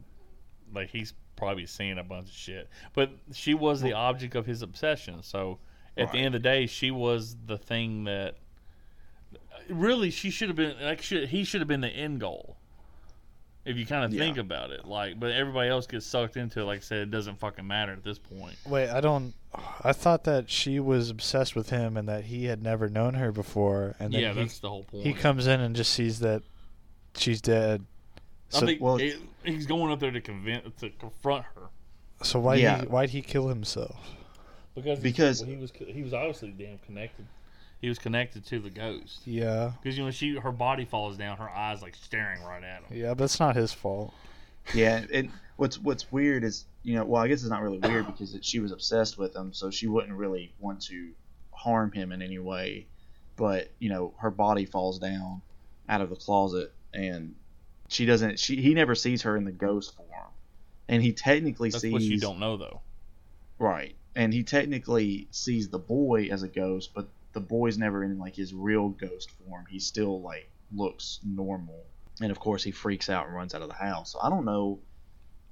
S2: like, he's probably seeing a bunch of shit. But she was the object of his obsession. So at the end of the day, she was the thing that. Really, she should have been like should, he should have been the end goal. If you kind of
S1: Yeah.
S2: think about it, like, but everybody else gets sucked into it. Like I said, it doesn't fucking matter at this point.
S3: Wait, I don't. I thought that she was obsessed with him and that he had never known her before. And
S2: yeah,
S3: he,
S2: that's the whole point.
S3: he comes in and just sees that she's dead.
S2: I think
S1: well-
S2: it- he's going up there to convince to confront her
S3: so why
S1: Yeah.
S3: he why'd he kill himself?
S2: because
S1: Because-
S2: he was he was obviously damn connected. He was connected to the ghost
S3: Yeah,
S2: because you know she her body falls down, her eyes like staring right at him.
S3: yeah, but it's not his fault.
S1: yeah and what's what's weird is you know well i guess it's not really weird because it, she was obsessed with him so she wouldn't really want to harm him in any way but you know her body falls down out of the closet and she doesn't she he never sees her in the ghost form. And he technically
S2: That's
S1: sees
S2: what you don't know though.
S1: right. And he technically sees the boy as a ghost but the boy's never in like his real ghost form. He still like looks normal. And of course he freaks out and runs out of the house. So i don't know.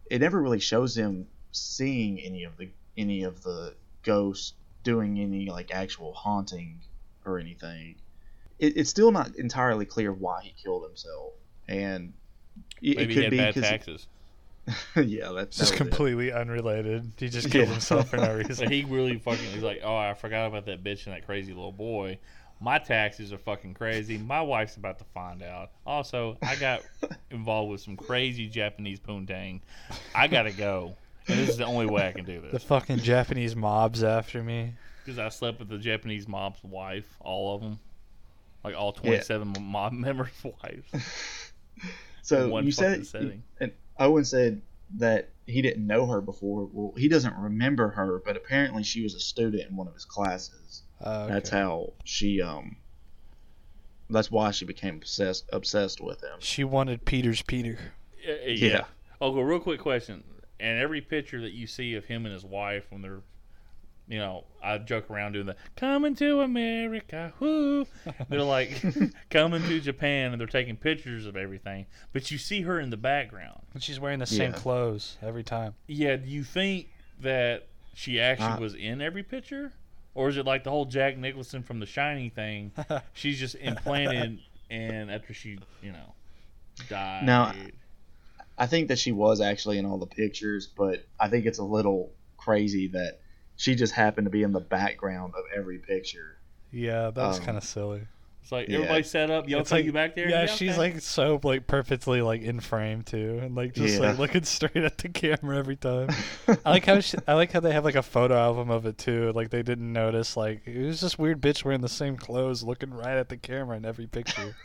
S1: It never really shows him seeing any of the any of the ghosts doing any like actual haunting or anything. It, it's still not entirely clear why he killed himself. And
S2: Maybe
S1: it
S2: he
S1: could
S2: had
S1: be
S2: bad
S1: 'cause-
S2: taxes.
S1: yeah that's
S3: just completely unrelated. He just killed
S1: Yeah.
S3: himself for no reason.
S2: he really fucking he's like, oh, I forgot about that bitch and that crazy little boy. My taxes are fucking crazy. My wife's about to find out. Also, I got involved with some crazy Japanese poontang. I gotta go. And this is the only way I can do this.
S3: The fucking Japanese mob's after me.
S2: because I slept with the Japanese mob's wife, all of them, like all twenty-seven mob members' wives.
S1: So
S2: one
S1: you said
S2: setting.
S1: and Owen said that he didn't know her before. Well, he doesn't remember her, but apparently she was a student in one of his classes.
S3: Uh,
S1: That's how she um. That's why she became obsessed obsessed with him.
S3: She wanted Peter's Peter.
S2: Yeah. yeah.
S1: Yeah.
S2: Oh, go real quick question. And every picture that you see of him and his wife when they're, you know, I joke around doing the "Coming to America," whoo. They're like coming to Japan, and they're taking pictures of everything. But you see her in the background.
S3: And she's wearing the same
S1: Yeah.
S3: clothes every time.
S2: Yeah. Do you think that she actually
S1: Uh,
S2: was in every picture, or is it like the whole Jack Nicholson from The Shining thing? She's just implanted, and after she, you know, died.
S1: No, I think that she was actually in all the pictures, but I think it's a little crazy that she just happened to be in the background of every picture.
S3: Yeah, that was
S1: Um,
S3: kind of silly.
S2: It's like
S1: Yeah.
S2: everybody set up. Y'all
S3: It's
S2: take
S3: like-
S2: you back there.
S3: Yeah, she's
S2: okay.
S3: like so like perfectly like in frame too, and like just
S1: Yeah.
S3: like looking straight at the camera every time. I like how she, I like how they have like a photo album of it too. Like they didn't notice like it was this weird bitch wearing the same clothes, looking right at the camera in every picture.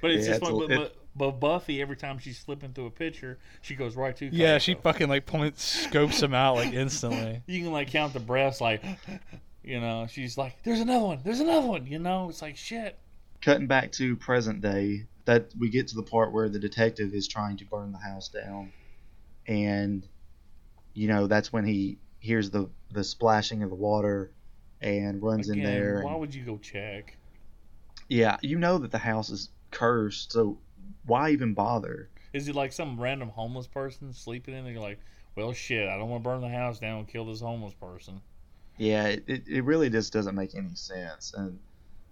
S2: But it's
S1: Yeah,
S2: just
S1: it's a-
S2: like,
S1: it-
S2: but, but Buffy, every time she's flipping through a picture, she goes right to.
S3: yeah, she fucking like points, scopes him out like instantly.
S2: You can like count the breaths, like, you know, she's like, "There's another one. There's another one." You know, it's like shit.
S1: Cutting back to present day, that we get to the part where the detective is trying to burn the house down, and you know that's when he hears the the splashing of the water and runs
S2: Again,
S1: in there.
S2: why
S1: and-
S2: would you go check?
S1: yeah, you know that the house is cursed, so why even bother?
S2: Is it like some random homeless person sleeping in there? You're like, well, shit, I don't want to burn the house down and kill this homeless person.
S1: Yeah, it, it, it really just doesn't make any sense. And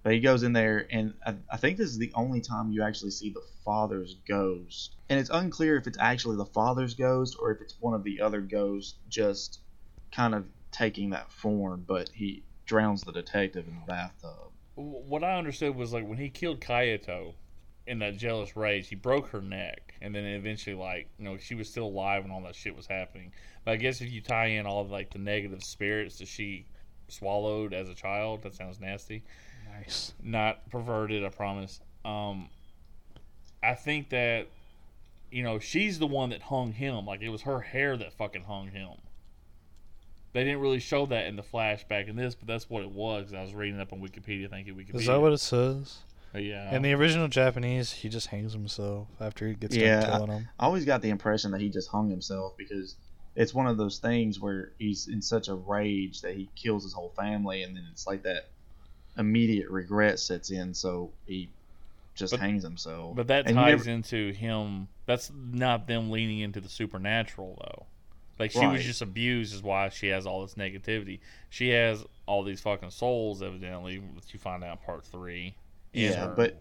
S1: but he goes in there, and I, I think this is the only time you actually see the father's ghost. And it's unclear if it's actually the father's ghost or if it's one of the other ghosts just kind of taking that form. But he drowns the detective in the bathtub.
S2: What I understood was like when he killed Kayako in that jealous rage, he broke her neck, and then eventually, like you know, she was still alive when all that shit was happening. But I guess if you tie in all of like the negative spirits that she swallowed as a child, that sounds nasty.
S3: Nice.
S2: Not perverted, I promise. Um, I think that you know she's the one that hung him. Like it was her hair that fucking hung him. They didn't really show that in the flashback in this, but that's what it was. I was reading up on Wikipedia. Thank you, Wikipedia.
S3: Is that what it says?
S2: But yeah.
S3: In the original Japanese, he just hangs himself after he gets
S1: Yeah,
S3: done killing him.
S1: I always got the impression that he just hung himself because it's one of those things where he's in such a rage that he kills his whole family, and then it's like that immediate regret sets in, so he just
S2: But-
S1: hangs himself.
S2: But that
S1: And
S2: ties
S1: never-
S2: into him. That's not them leaning into the supernatural, though. Like she was just abused, is why she has all this negativity. She has all these fucking souls, evidently, which you find out in part three.
S1: Yeah,
S2: her.
S1: but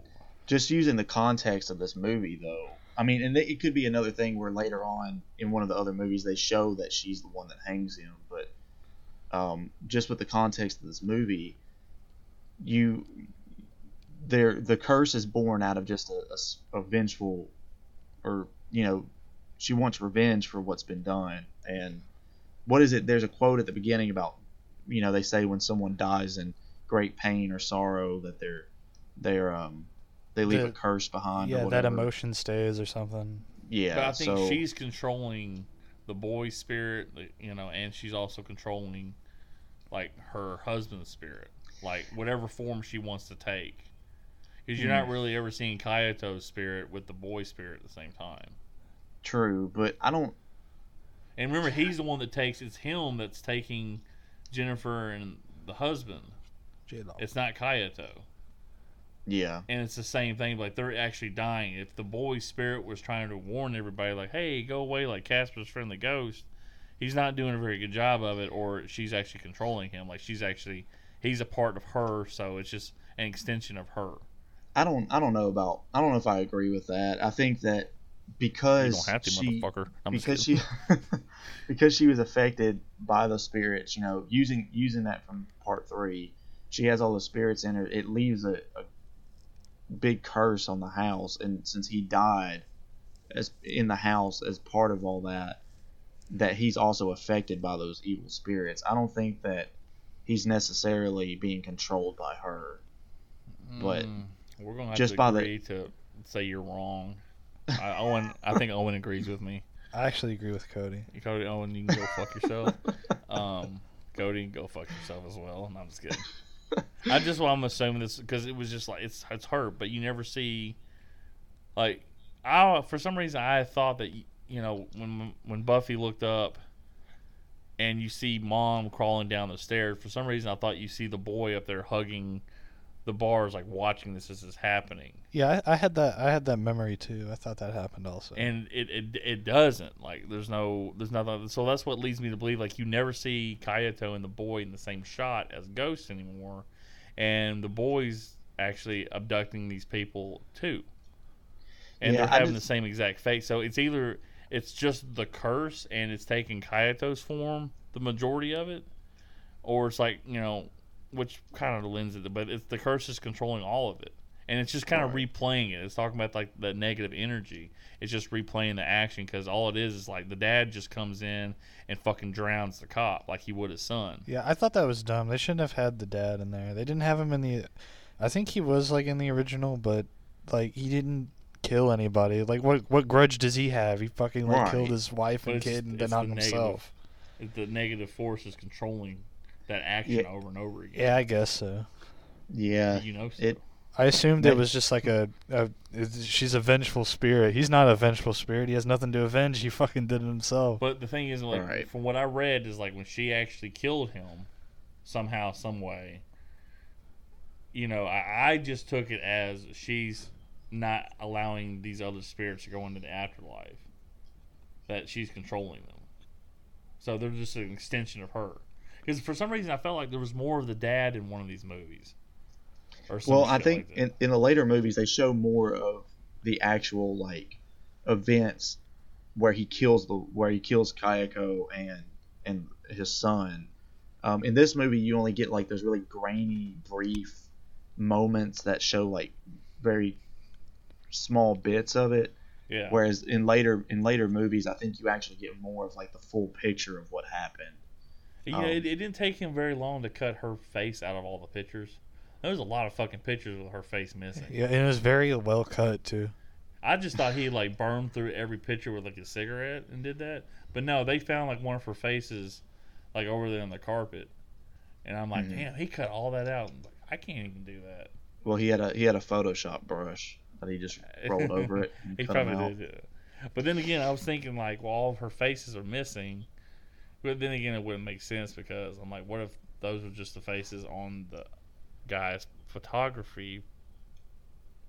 S1: just using the context of this movie, though, I mean, and it could be another thing where later on in one of the other movies they show that she's the one that hangs him, but um, just with the context of this movie, you there the curse is born out of just a vengeful, or you know, she wants revenge for what's been done, and what is it? There's a quote at the beginning about, you know, they say when someone dies in great pain or sorrow that they're they're um they leave
S3: The-
S1: a curse behind. or
S3: Yeah, that emotion stays or something.
S1: Yeah,
S2: But I think
S1: so
S2: she's controlling the boy's spirit, you know, and she's also controlling like her husband's spirit, like whatever form she wants to take. Because you're
S1: Hmm.
S2: not really ever seeing Kayako's spirit with the boy's spirit at the same time.
S1: true, but I don't.
S2: And remember, he's the one that takes. It's him that's taking Jennifer and the husband. It's not Kayato.
S1: Yeah,
S2: And it's the same thing. Like they're actually dying. If the boy's spirit was trying to warn everybody, like, "Hey, go away," like Casper's friendly ghost, he's not doing a very good job of it. Or she's actually controlling him. Like she's actually he's a part of her, so it's just an extension of her.
S1: I don't. I don't know about. I don't know if I agree with that. I think that
S2: You
S1: because
S2: don't have to,
S1: she
S2: motherfucker. I'm
S1: because she because she was affected by the spirits. You know, using using that from part three, she has all the spirits in her. It leaves a, a big curse on the house, and since he died as in the house as part of all that, that he's also affected by those evil spirits. I don't think that he's necessarily being controlled by her. but
S2: Mm, we're gonna have
S1: just
S2: to
S1: by the-
S2: to say you're wrong. I, Owen, I think Owen agrees with me.
S3: I actually agree with Cody.
S2: You Cody Owen, you can go fuck yourself. Um, Cody, go fuck yourself as well. No, I'm just kidding. I just well, I'm assuming this because it was just like it's it's hurt, but you never see like I for some reason I thought that you know when when Buffy looked up and you see mom crawling down the stairs for some reason I thought you see the boy up there hugging the bars like watching this as is happening
S3: Yeah, I, I had that. I had that memory too. I thought that happened also.
S2: and it, it it doesn't like there's no there's nothing so that's what leads me to believe like you never see Kayako and the boy in the same shot as ghosts anymore and the boy's actually abducting these people too and
S1: Yeah,
S2: they're having
S1: just-
S2: the same exact fate so it's either it's just the curse and it's taking Kayako's form the majority of it or it's like you know which kind of lends it but it's the curse is controlling all of it and it's just kind of
S1: Right.
S2: replaying it. It's talking about like the negative energy. It's just replaying the action because all it is is like the dad just comes in and fucking drowns the cop like he would his son.
S3: yeah, I thought that was dumb. They shouldn't have had the dad in there. They didn't have him in the. I think he was like in the original, but like he didn't kill anybody. Like what what grudge does he have? He fucking like killed his wife
S2: But
S3: and kid and
S2: it's
S3: then hung
S2: the negative.
S3: himself.
S2: The negative force is controlling that action
S1: Yeah.
S2: over and over again.
S3: Yeah, I guess so.
S1: Yeah,
S2: you know. So.
S1: it-
S3: I assumed it was just like a, a. She's a vengeful spirit. He's not a vengeful spirit. He has nothing to avenge. He fucking did it himself.
S2: But the thing is, like,
S1: Right.
S2: from what I read, is like when she actually killed him, somehow, some way. You know, I, I just took it as she's not allowing these other spirits to go into the afterlife. That she's controlling them. So they're just an extension of her. Because for some reason I felt like there was more of the dad in one of these movies.
S1: Well, I think
S2: like
S1: in, in the later movies they show more of the actual like events where he kills the where he kills Kayako and and his son. Um, in this movie, you only get like those really grainy, brief moments that show like very small bits of it.
S2: yeah.
S1: Whereas in later in later movies, I think you actually get more of like the full picture of what happened.
S2: Yeah,
S1: Um,
S2: it, it didn't take him very long to cut her face out of all the pictures. There was a lot of fucking pictures with her face missing.
S3: Yeah, and it was very well cut too.
S2: I just thought he like burned through every picture with like a cigarette and did that. But no, they found like one of her faces like over there on the carpet. And I'm like,
S1: Mhm.
S2: damn, he cut all that out. Like, I can't even do that.
S1: Well, he had a he had a Photoshop brush that he just rolled over it. And
S2: He probably did. But then again, I was thinking like, well, all of her faces are missing. But then again, it wouldn't make sense because I'm like, what if those were just the faces on the guy's photography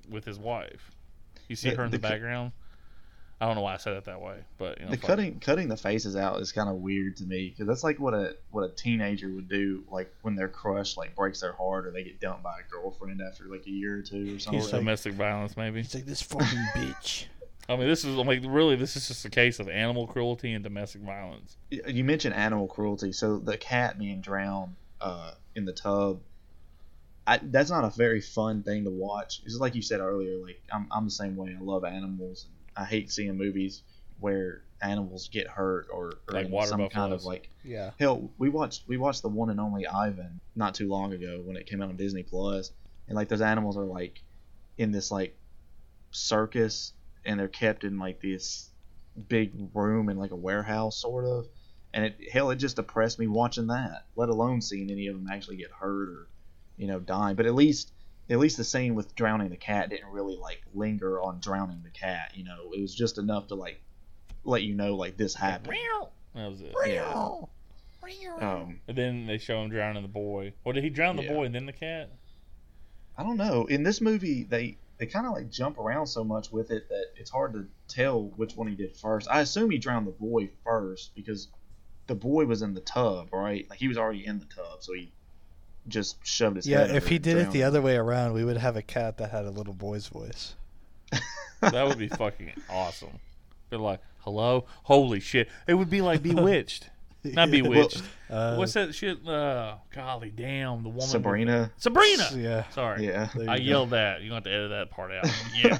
S2: with his wife? You see
S1: The-
S2: her in
S1: the
S2: the,
S1: cu-
S2: background. I don't know why I said it that way, but you know,
S1: the
S2: fuck it.
S1: cutting cutting the faces out is kind of weird to me because that's like what a what a teenager would do like when their crush like breaks their heart or they get dumped by a girlfriend after like a year or two or something.
S2: He's domestic violence, maybe.
S3: He's like this fucking bitch.
S2: I mean, this is like really, this is just a case of animal cruelty and domestic violence.
S1: you mentioned animal cruelty, so the cat being drowned uh, in the tub. I, that's not a very fun thing to watch. It's like you said earlier. Like I'm, I'm the same way. I love animals. And I hate seeing movies where animals get hurt or, or
S2: Like
S1: in
S2: water
S1: some kind of like
S3: Yeah.
S1: Hell, we watched we watched the one and only Ivan not too long ago when it came out on Disney Plus, and like those animals are like in this like circus, and they're kept in like this big room in like a warehouse sort of, and it hell it just depressed me watching that. Let alone seeing any of them actually get hurt or you know dying. But at least at least the scene with drowning the cat didn't really like linger on drowning the cat. You know, it was just enough to like let you know like this happened.
S2: That was it.
S1: Yeah. Um,
S2: And then they show him drowning the boy. Or did he drown the
S1: Yeah.
S2: boy and then the cat?
S1: I don't know. In this movie, they they kind of like jump around so much with it that it's hard to tell which one he did first. I assume he drowned the boy first because the boy was in the tub, right? Like he was already in the tub, so he just shoved his
S3: Yeah,
S1: head.
S3: if he did it the
S1: him.
S3: other way around, we would have a cat that had a little boy's voice.
S2: That would be fucking awesome. Be like, hello? Holy shit. It would be like Bewitched. Not Bewitched.
S3: Uh,
S2: What's that shit? Uh, golly damn. The woman. with-
S1: Sabrina.
S2: Sabrina!
S3: Yeah.
S2: Sorry.
S1: Yeah.
S2: I
S3: go.
S2: yelled that. You're going to have to edit that part out. Yeah.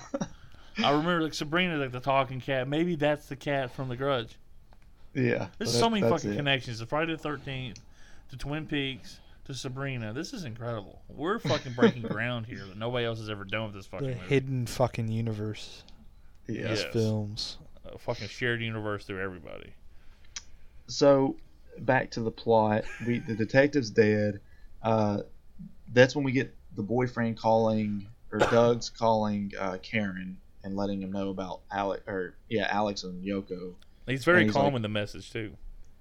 S2: I remember like Sabrina, like the talking cat. Maybe that's the cat from The Grudge.
S1: Yeah.
S2: There's
S1: that-
S2: so many fucking
S1: it.
S2: connections. To Friday the Thirteenth, to Twin Peaks, to Sabrina. This is incredible. We're fucking breaking ground here that nobody else has ever done with this fucking
S3: The
S2: movie.
S3: hidden fucking universe.
S1: Yeah.
S2: Yes.
S3: Films.
S2: A fucking shared universe through everybody.
S1: So back to the plot. We the detective's dead. Uh, that's when we get the boyfriend calling or Doug's calling uh, Karen and letting him know about Alex or yeah Alex and Yoko.
S2: He's very
S1: And he's
S2: calm
S1: like-
S2: in the message too.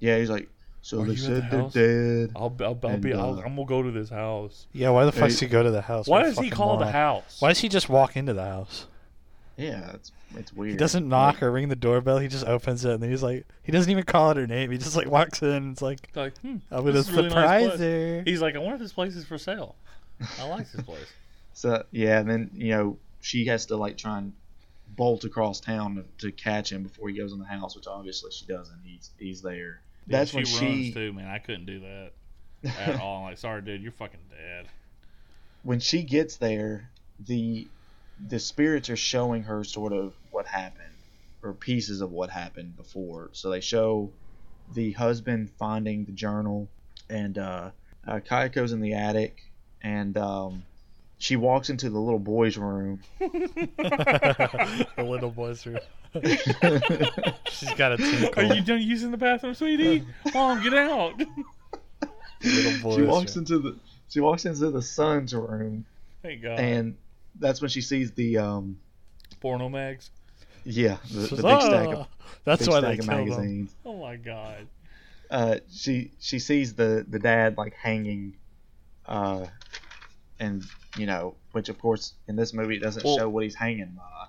S1: Yeah, he's like, so
S2: Are
S1: they said
S2: the
S1: they're
S2: house?
S1: dead.
S2: I'll, I'll, I'll
S1: And,
S2: be. I'll,
S1: uh,
S2: I'm gonna go to this house.
S3: Yeah, why the fuck
S1: Hey.
S3: does he go to the house?
S2: Why does he
S3: fucking
S2: call the house?
S3: Why does he just walk into the house?
S1: Yeah, it's it's weird.
S3: He doesn't knock or ring the doorbell. He just opens it and then he's like, he doesn't even call it her name. He just like walks in. and It's like,
S2: Like, hmm,
S3: I'm gonna
S2: this is a really nice
S3: surprise
S2: place.
S3: her.
S2: He's like, I wonder if this place is for sale. I like this place.
S1: So yeah, and then you know she has to like try and bolt across town to, to catch him before he goes in the house, which obviously she doesn't. He's he's there. That's
S2: she
S1: when
S2: runs
S1: she
S2: too, man. I couldn't do that at all. I'm like, sorry, dude, you're fucking dead.
S1: when she gets there, the the spirits are showing her sort of what happened or pieces of what happened before. So they show the husband finding the journal, and uh, uh, Kayako's in the attic, and um, she walks into the little boy's room.
S3: the little boy's room. She's got a tinkle.
S2: Are you done using the bathroom, sweetie? Mom, get out.
S3: Little boy's
S1: she walks
S3: room.
S1: into the she walks into the son's room,
S2: Thank God.
S1: and that's when she sees the um
S2: Porno mags.
S1: yeah the, the
S3: Says,
S1: big stack of.
S3: That's
S1: big
S3: why
S1: stack
S3: they
S1: of magazines.
S2: Oh my God.
S1: uh, she she sees the the dad like hanging, uh, and you know, which of course in this movie it doesn't
S2: Well-
S1: show what he's hanging by.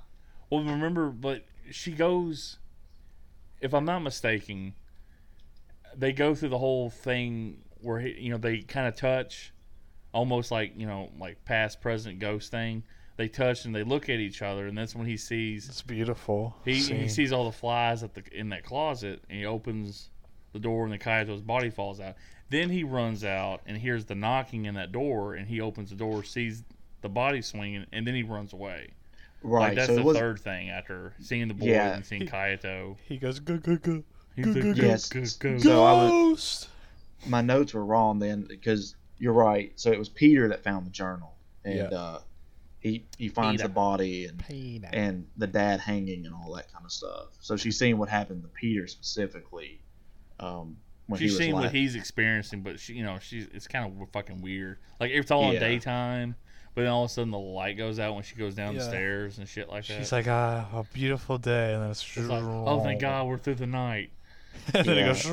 S2: Well, remember, but she goes. If I'm not mistaken, they go through the whole thing where he, you know they kind of touch, almost like you know like past present ghost thing. They touch and they look at each other, and that's when he sees
S3: It's beautiful.
S2: he, he sees all the flies at the in that closet, and he opens the door, and the Kayako's body falls out. Then he runs out and hears the knocking in that door, and he opens the door, sees the body swinging, and then he runs away.
S1: Right.
S2: Like that's
S1: so
S2: the
S1: was
S2: third thing after seeing the boy
S1: Yeah.
S2: and seeing Kaito.
S3: He goes go go go.
S2: He's
S3: Go, go,
S2: "Go,
S1: Yes.
S2: go, go."
S1: So I was-
S3: Ghost.
S1: my notes were wrong then because you're right. So it was Peter that found the journal, and
S3: Yeah.
S1: uh, he he finds
S2: Peter.
S1: the body and and the dad hanging and all that kind of stuff. So she's seeing what happened to Peter specifically. Um, when
S2: She's
S1: he
S2: seeing
S1: la-
S2: what he's experiencing, but she, you know, she's it's kind of fucking weird. Like it's all in daytime, but then all of a sudden the light goes out when she goes down the stairs and shit like that.
S3: She's like, ah, a beautiful day, and then it's,
S2: It's like, oh, thank God we're through the night.
S3: and then
S1: Yeah.
S3: it goes.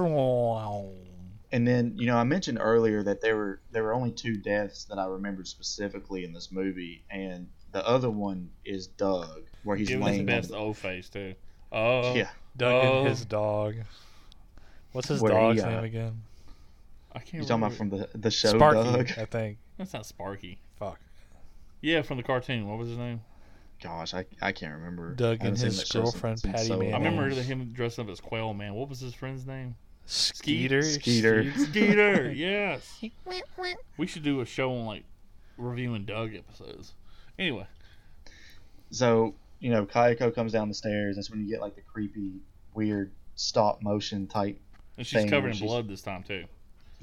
S1: And then you know I mentioned earlier that there were there were only two deaths that I remembered specifically in this movie, and the other one is Doug, where he's
S2: Give us the
S1: laying
S2: best
S1: on
S2: O face too. Oh,
S1: the, yeah
S3: Doug
S2: Oh.
S3: and his dog. What's his
S1: Where he,
S3: dog's
S1: uh,
S3: name again?
S2: I can't.
S1: you talking about from the the show
S3: Sparky,
S1: Doug.
S3: I think.
S2: That's not Sparky.
S3: Fuck.
S2: Yeah, from the cartoon. What was his name?
S1: Gosh, I, I can't remember.
S3: Doug and his
S1: that show since-
S3: girlfriend, Patty
S1: so
S2: I remember him dressed up as Quail Man. What was his friend's name?
S3: Skeeter.
S1: Skeeter.
S2: Skeeter. yes. We should do a show on like reviewing Doug episodes. Anyway,
S1: So you know, Kayako comes down the stairs. That's when you get like the creepy, weird stop motion type.
S2: and she's
S1: Thing
S2: covered in
S1: she's-
S2: blood this time too.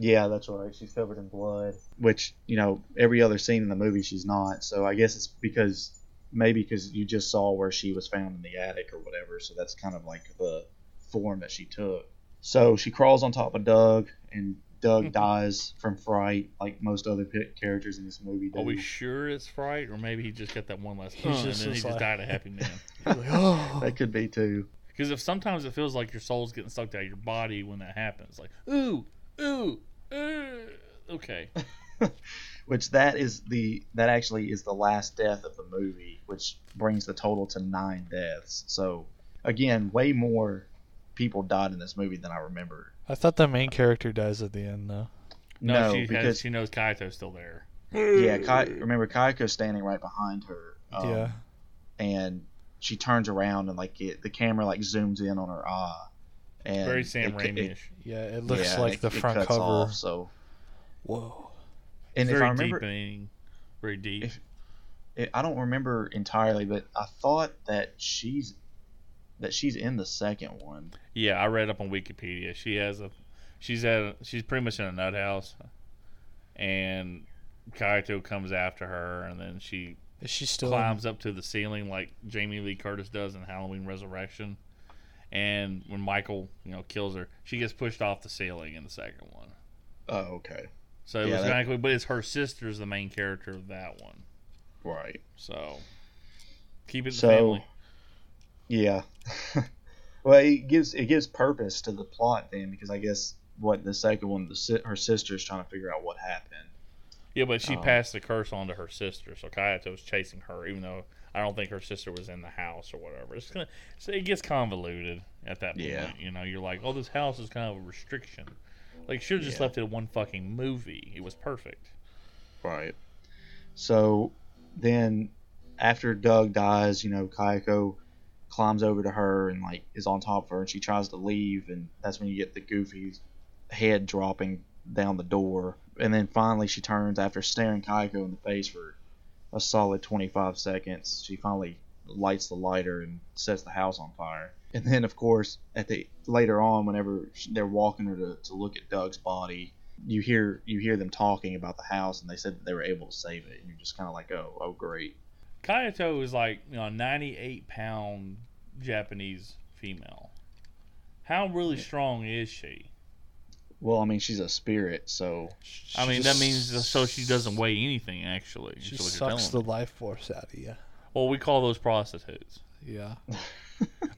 S1: Yeah, that's right. She's covered in blood, which you know every other scene in the movie she's not. So I guess it's because maybe because you just saw where she was found in the attic or whatever. So that's kind of like the form that she took. So she crawls on top of Doug, and Doug mm-hmm. dies from fright, like most other characters in this movie do.
S2: Are we sure it's fright, or maybe he just got that one last
S3: He's
S2: hunt and
S3: just-
S2: then he
S3: just
S2: just
S3: like-
S2: died a happy man?
S3: Like, oh.
S1: that could be too.
S2: Because if sometimes it feels like your soul's getting sucked out of your body when that happens, like ooh, ooh, ooh. Okay,
S1: which that is the that actually is the last death of the movie, which brings the total to nine deaths. So again, way more people died in this movie than I remember.
S3: I thought the main character dies at the end, though.
S2: no,
S1: No,
S2: she has,
S1: because
S2: she knows Kaito's still there.
S1: yeah, Kai, remember Kaiko's standing right behind her. um,
S3: yeah.
S1: and she turns around and like it, the camera like zooms in on her eye. And
S2: Very Sam
S1: it-
S2: Raimi-ish.
S3: Yeah, it looks
S1: yeah,
S3: like
S1: it-
S3: the front cover.
S1: Off, so,
S3: Whoa.
S1: and if
S2: very
S1: I remember,
S2: deepening, very deep.
S1: If- it, I don't remember entirely, but I thought that she's that she's in the second one.
S2: Yeah, I read up on Wikipedia. She has a, she's at, a, she's pretty much in a nut house, and Kaito comes after her, and then she
S3: Is she still?
S2: climbs up to the ceiling like Jamie Lee Curtis does in Halloween Resurrection. And when Michael, you know, kills her, she gets pushed off the ceiling in the second one.
S1: Oh, okay,
S2: So it
S1: Yeah,
S2: was
S1: that-
S2: kind but it's her sister's the main character of that one.
S1: right.
S2: So keep it in the
S1: So,
S2: family.
S1: Yeah. well, it gives it gives purpose to the plot then, because I guess what the second one, the si- her sister's trying to figure out what happened.
S2: Yeah, but she
S1: um,
S2: passed the curse on to her sister, so Kayako's chasing her, even though I don't think her sister was in the house or whatever. It's gonna, so it gets convoluted at that point.
S1: Yeah.
S2: You know, you're like, oh, this house is kind of a restriction. Like, should have just
S1: Yeah.
S2: left it in one fucking movie. It was perfect.
S1: Right. So then after Doug dies, you know, Kayako climbs over to her and like is on top of her and she tries to leave and that's when you get the goofy head dropping down the door. And then finally she turns after staring Kayako in the face for a solid 25 seconds. She finally lights the lighter and sets the house on fire. And then of course at the later on whenever they're walking her to, to look at Doug's body, you hear you hear them talking about the house and they said that they were able to save it and you're just kind of like oh oh great
S2: Kayako is like, you know, a 98 pound Japanese female. How really strong is she?
S1: well i mean she's a spirit so
S2: I mean, that means so she doesn't weigh anything, actually.
S3: She
S2: is what you're
S3: sucks the
S2: telling me.
S3: life force out of you.
S2: Well, we call those prostitutes.
S3: Yeah.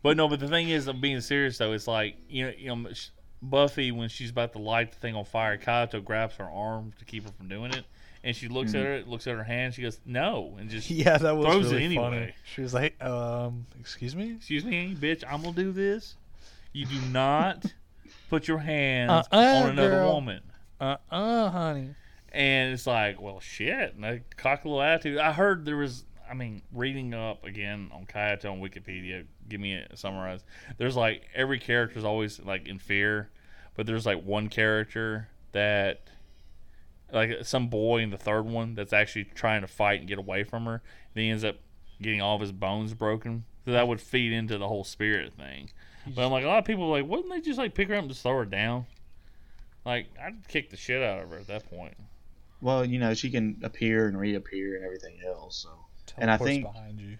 S2: But no, but the thing is, I'm being serious though. It's like you know, you know, Buffy when she's about to light the thing on fire, Kaito grabs her arm to keep her from doing it, and she looks at her, looks at her hand, she goes, "No," and just,
S3: Yeah, that was
S2: Throws it
S3: really
S2: anyway.
S3: funny. She was like, um, excuse me?
S2: "Excuse me, bitch, I'm gonna do this. You do not put your hands
S3: Uh-uh,
S2: on another
S3: girl.
S2: woman.
S3: Uh uh, honey.
S2: And it's like, well, shit. And I cock a little attitude. I heard there was, I mean, reading up again on Kayako on Wikipedia. Give me a summarize. There's like every character's always like in fear, but there's like one character that, like some boy in the third one that's actually trying to fight and get away from her. And he ends up getting all of his bones broken. So that would feed into the whole spirit thing. But I'm like, a lot of people are like, wouldn't they just like pick her up and just throw her down? Like, I'd kick the shit out of her at that point.
S1: Well, you know, she can appear and reappear and everything else. So And I think-
S3: behind you.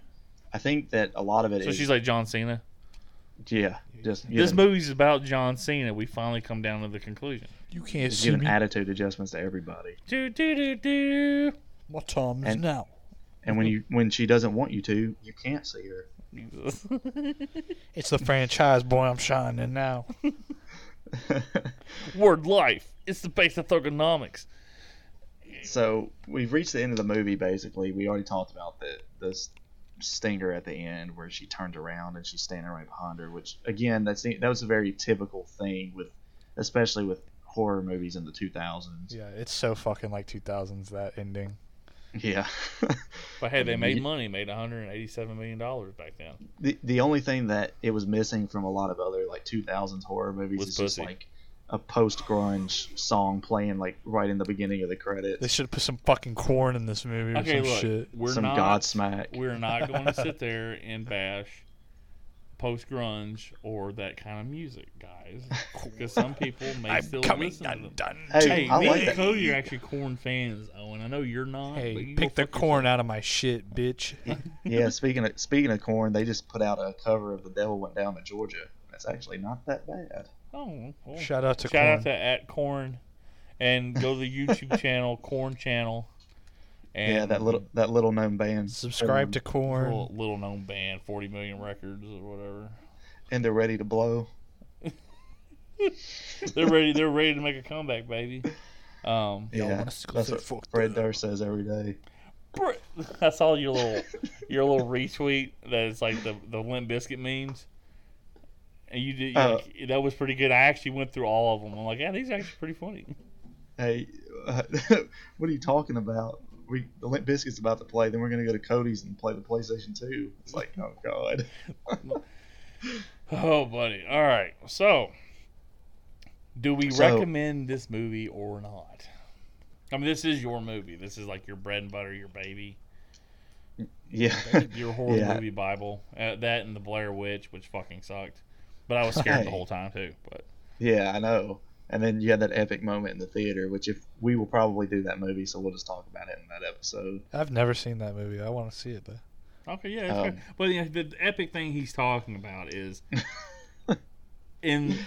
S1: I think that a lot of it is
S2: So she's like John Cena.
S1: Yeah, just
S2: This
S1: giving,
S2: movie's about John Cena. We finally come down to the conclusion.
S3: You can't
S1: just
S3: see
S1: giving
S3: me.
S1: attitude adjustments to everybody.
S2: Do do do do.
S3: My time is
S1: And-
S3: now.
S1: And when you when she doesn't want you to, you can't see her.
S3: It's the franchise, boy. I'm shining now.
S2: Word life. It's the basic thuganomics.
S1: so we've reached the end of the movie. Basically, we already talked about the the stinger at the end where she turned around and she's standing right behind her. Which again, that's that was a very typical thing with, especially with horror movies in the 2000s.
S3: Yeah, it's so fucking like 2000s that ending.
S1: Yeah.
S2: But hey, they made money. Made 187 million dollars back then.
S1: the the only thing that it was missing from a lot of other like 2000s horror movies
S2: Was
S1: is just like a post grunge song playing like right in the beginning of the credits.
S3: They should have put some fucking Korn in this movie or
S2: Okay,
S3: some
S2: look,
S3: shit.
S2: we're
S1: Some
S2: not.
S1: Godsmack.
S2: We're not going to sit there and bash post grunge or that kind of music, guys, because some people may
S3: I'm
S2: still
S3: coming
S2: listen to them.
S3: undone.
S1: Hey,
S2: Hey,
S1: I
S2: me
S1: like
S2: and
S1: that.
S2: Cody are actually Korn fans, Owen. I know you're not. but
S3: Hey,
S2: you
S3: pick the corn
S2: yourself.
S3: out of my shit, bitch.
S1: yeah, speaking of speaking of Korn, they just put out a cover of "The Devil Went Down to Georgia." That's actually not that bad.
S2: Oh, well.
S3: Shout out to
S2: Shout
S3: Korn.
S2: out to at Korn, and go to the YouTube channel Korn Channel. And
S1: yeah, that little that little known band.
S3: Subscribe to Korn.
S2: little, little known band, 40 million records or whatever.
S1: and they're ready to blow.
S2: They're ready. They're ready to make a comeback, baby. Um,
S1: yeah,
S3: want us to go
S1: that's
S3: say
S1: what Fred
S3: that?
S1: Durst says every day.
S2: I saw your little your little retweet that is like the the Limp Bizkit memes. And you did
S1: Oh.
S2: like, that was pretty good. I actually went through all of them. I'm like, yeah, these are actually pretty funny.
S1: Hey, uh, what are you talking about? We the Limp Bizkit's about to play. Then we're gonna go to Cody's and play the PlayStation Two. It's like, oh god.
S2: Oh, buddy. All right. So, do we
S1: So-
S2: recommend this movie or not? I mean, this is your movie. This is like your bread and butter, your baby,
S1: Yeah.
S2: your horror
S1: Yeah.
S2: movie Bible. Uh, that and the Blair Witch, which fucking sucked. But I was scared the whole time too. But
S1: Yeah, I know. And then you had that epic moment in the theater, which if we will probably do that movie, so we'll just talk about it in that episode.
S3: I've never seen that movie. I want to see it though.
S2: okay, yeah.
S1: Um,
S2: fair. But yeah, the epic thing he's talking about is in.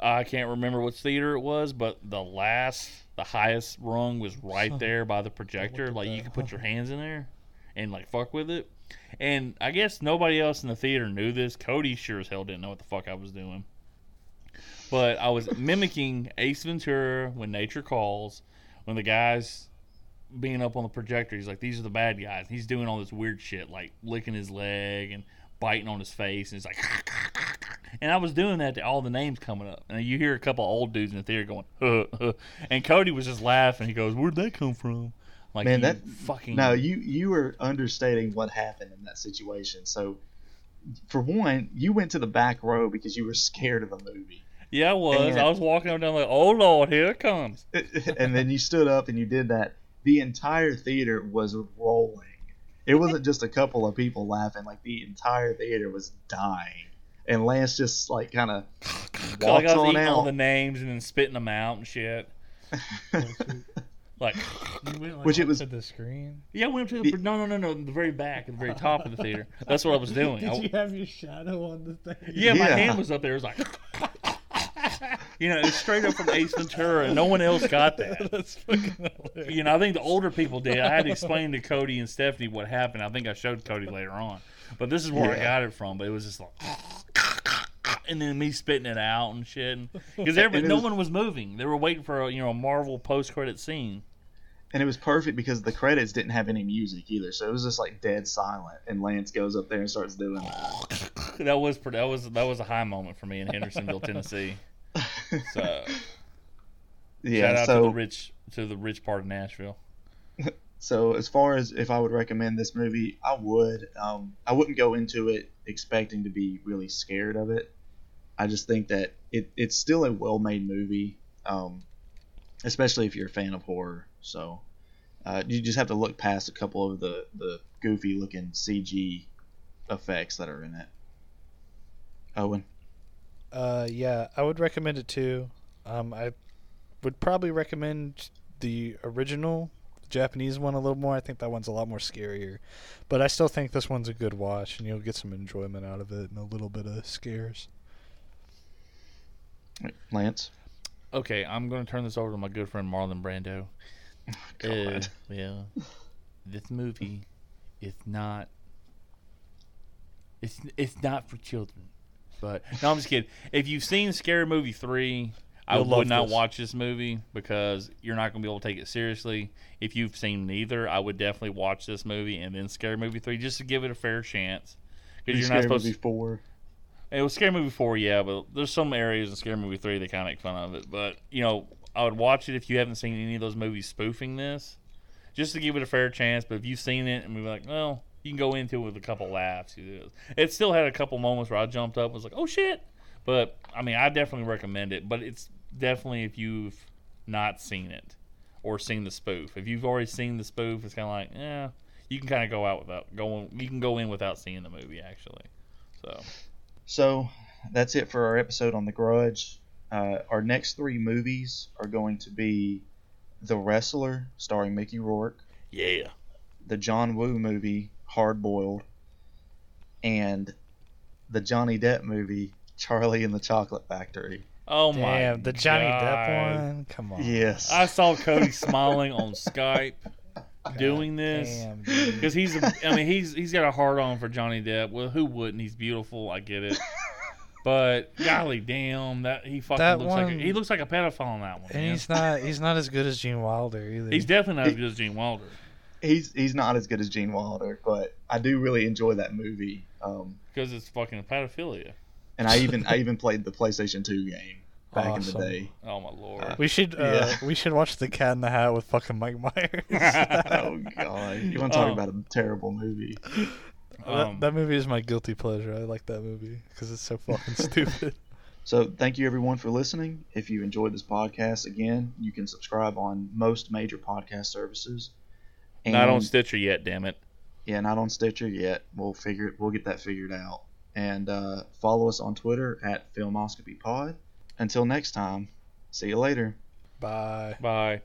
S2: I can't remember which theater it was, but the last, the highest rung was right there by the projector.
S3: at
S2: Like you could put your hands in there and like fuck with it. And I guess nobody else in the theater knew this. Cody sure as hell didn't know what the fuck I was doing. But I was mimicking Ace Ventura when nature calls, when the guy's being up on the projector. He's like, "These are the bad guys." He's doing all this weird shit, like licking his leg and biting on his face, and it's like, and I was doing that to all the names coming up, and you hear a couple old dudes in the theater going, huh, huh. and Cody was just laughing. He goes, "Where'd that come from?" Like,
S1: Man, that-
S2: fucking
S1: No, you you were understating what happened in that situation. So, for one, you went to the back row because you were scared of the movie,
S2: yeah, I was.
S1: And-
S2: I was walking up and down like, "Oh Lord, here it comes."
S1: and then you stood up and you did that. The entire theater was rolling. It wasn't just a couple of people laughing; like the entire theater was dying. And Lance just like kind of
S2: like
S1: walks
S2: I was
S1: on
S2: eating all the names and then spitting them out and shit. Like,
S3: You went like
S1: Which it was-
S3: to the screen.
S2: yeah, I went up to the no, no, no, no, the very back, at the very top of the theater. That's what I was doing. I- you
S3: have your shadow on the thing?
S2: yeah, my hand was up there. It was like, you know, it's straight up from Ace Ventura, and no one else got that.
S3: That's fucking hilarious.
S2: You know, I think the older people did. I had to explain to Cody and Stephanie what happened. I think I showed Cody later on, but this is where I got it from. But it was just like. And then me spitting it out and shit, because everybody, no
S1: was-
S2: one was moving. They were waiting for a you know a Marvel post credit scene.
S1: and it was perfect because the credits didn't have any music either, so it was just like dead silent. And Lance goes up there and starts doing.
S2: That was that was that was a high moment for me in Hendersonville, Tennessee. So
S1: Yeah.
S2: shout out
S1: so
S2: to the rich to the rich part of Nashville.
S1: So as far as if I would recommend this movie, I would. Um, I wouldn't go into it expecting to be really scared of it. I just think that it, it's still a well-made movie, um, especially if you're a fan of horror. So uh, you just have to look past a couple of the the goofy-looking CG effects that are in it. Owen,
S3: Uh, yeah, I would recommend it too. Um, I would probably recommend the original Japanese one a little more. I think that one's a lot more scarier, but I still think this one's a good watch, and you'll get some enjoyment out of it and a little bit of scares.
S1: Lance.
S2: Okay, I'm gonna turn this over to my good friend Marlon Brando. Uh,
S1: God.
S2: well, this movie is not. It's it's not for children, but no, I'm just kidding. If you've seen Scary Movie three, I
S3: You'll
S2: would not
S3: this.
S2: watch this movie because you're not gonna be able to take it seriously. If you've seen neither, I would definitely watch this movie and then Scary Movie three just to give it a fair chance. Because you're not supposed
S1: Movie
S2: to.
S1: four.
S2: It was Scary Movie four, yeah, but there's some areas in Scary Movie three that kind of make fun of it. But you know, I would watch it if you haven't seen any of those movies spoofing this, just to give it a fair chance. But if you've seen it and be like, well, you can go into it with a couple laughs. It still had a couple moments where I jumped up, and was like, oh shit. But I mean, I definitely recommend it. But it's definitely if you've not seen it or seen the spoof. If you've already seen the spoof, it's kind of like, yeah, you can kind of go out without going. You can go in without seeing the movie actually. So.
S1: So that's it for our episode on The Grudge. Uh, our next three movies are going to be The Wrestler, starring Mickey Rourke,
S2: Yeah.
S1: the John Woo movie, Hard Boiled, and the Johnny Depp movie, Charlie and the Chocolate Factory.
S2: Oh my.
S3: The Johnny
S2: God.
S3: Depp one. Come on.
S1: Yes.
S2: I saw Cody smiling on Skype doing this because he's. A, I mean, he's he's got a hard on for Johnny Depp. Well, who wouldn't? He's beautiful. I get it. But golly damn, that he fucking
S3: That
S2: looks like a,
S3: one-
S2: he looks like a pedophile in that one.
S3: And
S2: man.
S3: he's not he's not as good as Gene Wilder either.
S2: He's definitely not as good as Gene Wilder
S1: he's he's not as good as Gene Wilder, but I do really enjoy that movie. Um,
S2: because it's fucking pedophilia.
S1: and I even I even played the PlayStation 2 game back in
S3: Awesome.
S1: the day.
S2: Oh my lord.
S1: Uh,
S3: we should uh,
S1: Yeah.
S3: we should watch the Cat in the Hat with fucking Mike Myers.
S1: Oh god, you want to talk
S2: Oh.
S1: about a terrible movie?
S3: that,
S2: Um,
S3: that movie is my guilty pleasure. I like that movie because it's so fucking stupid.
S1: So thank you everyone for listening. If you enjoyed this podcast, again, you can subscribe on most major podcast services. And,
S2: not on Stitcher yet, damn it.
S1: yeah, not on Stitcher yet. We'll figure it. We'll get that figured out. And uh, follow us on Twitter at Filmoscopy Pod. Until next time, see you later.
S3: Bye.
S2: Bye.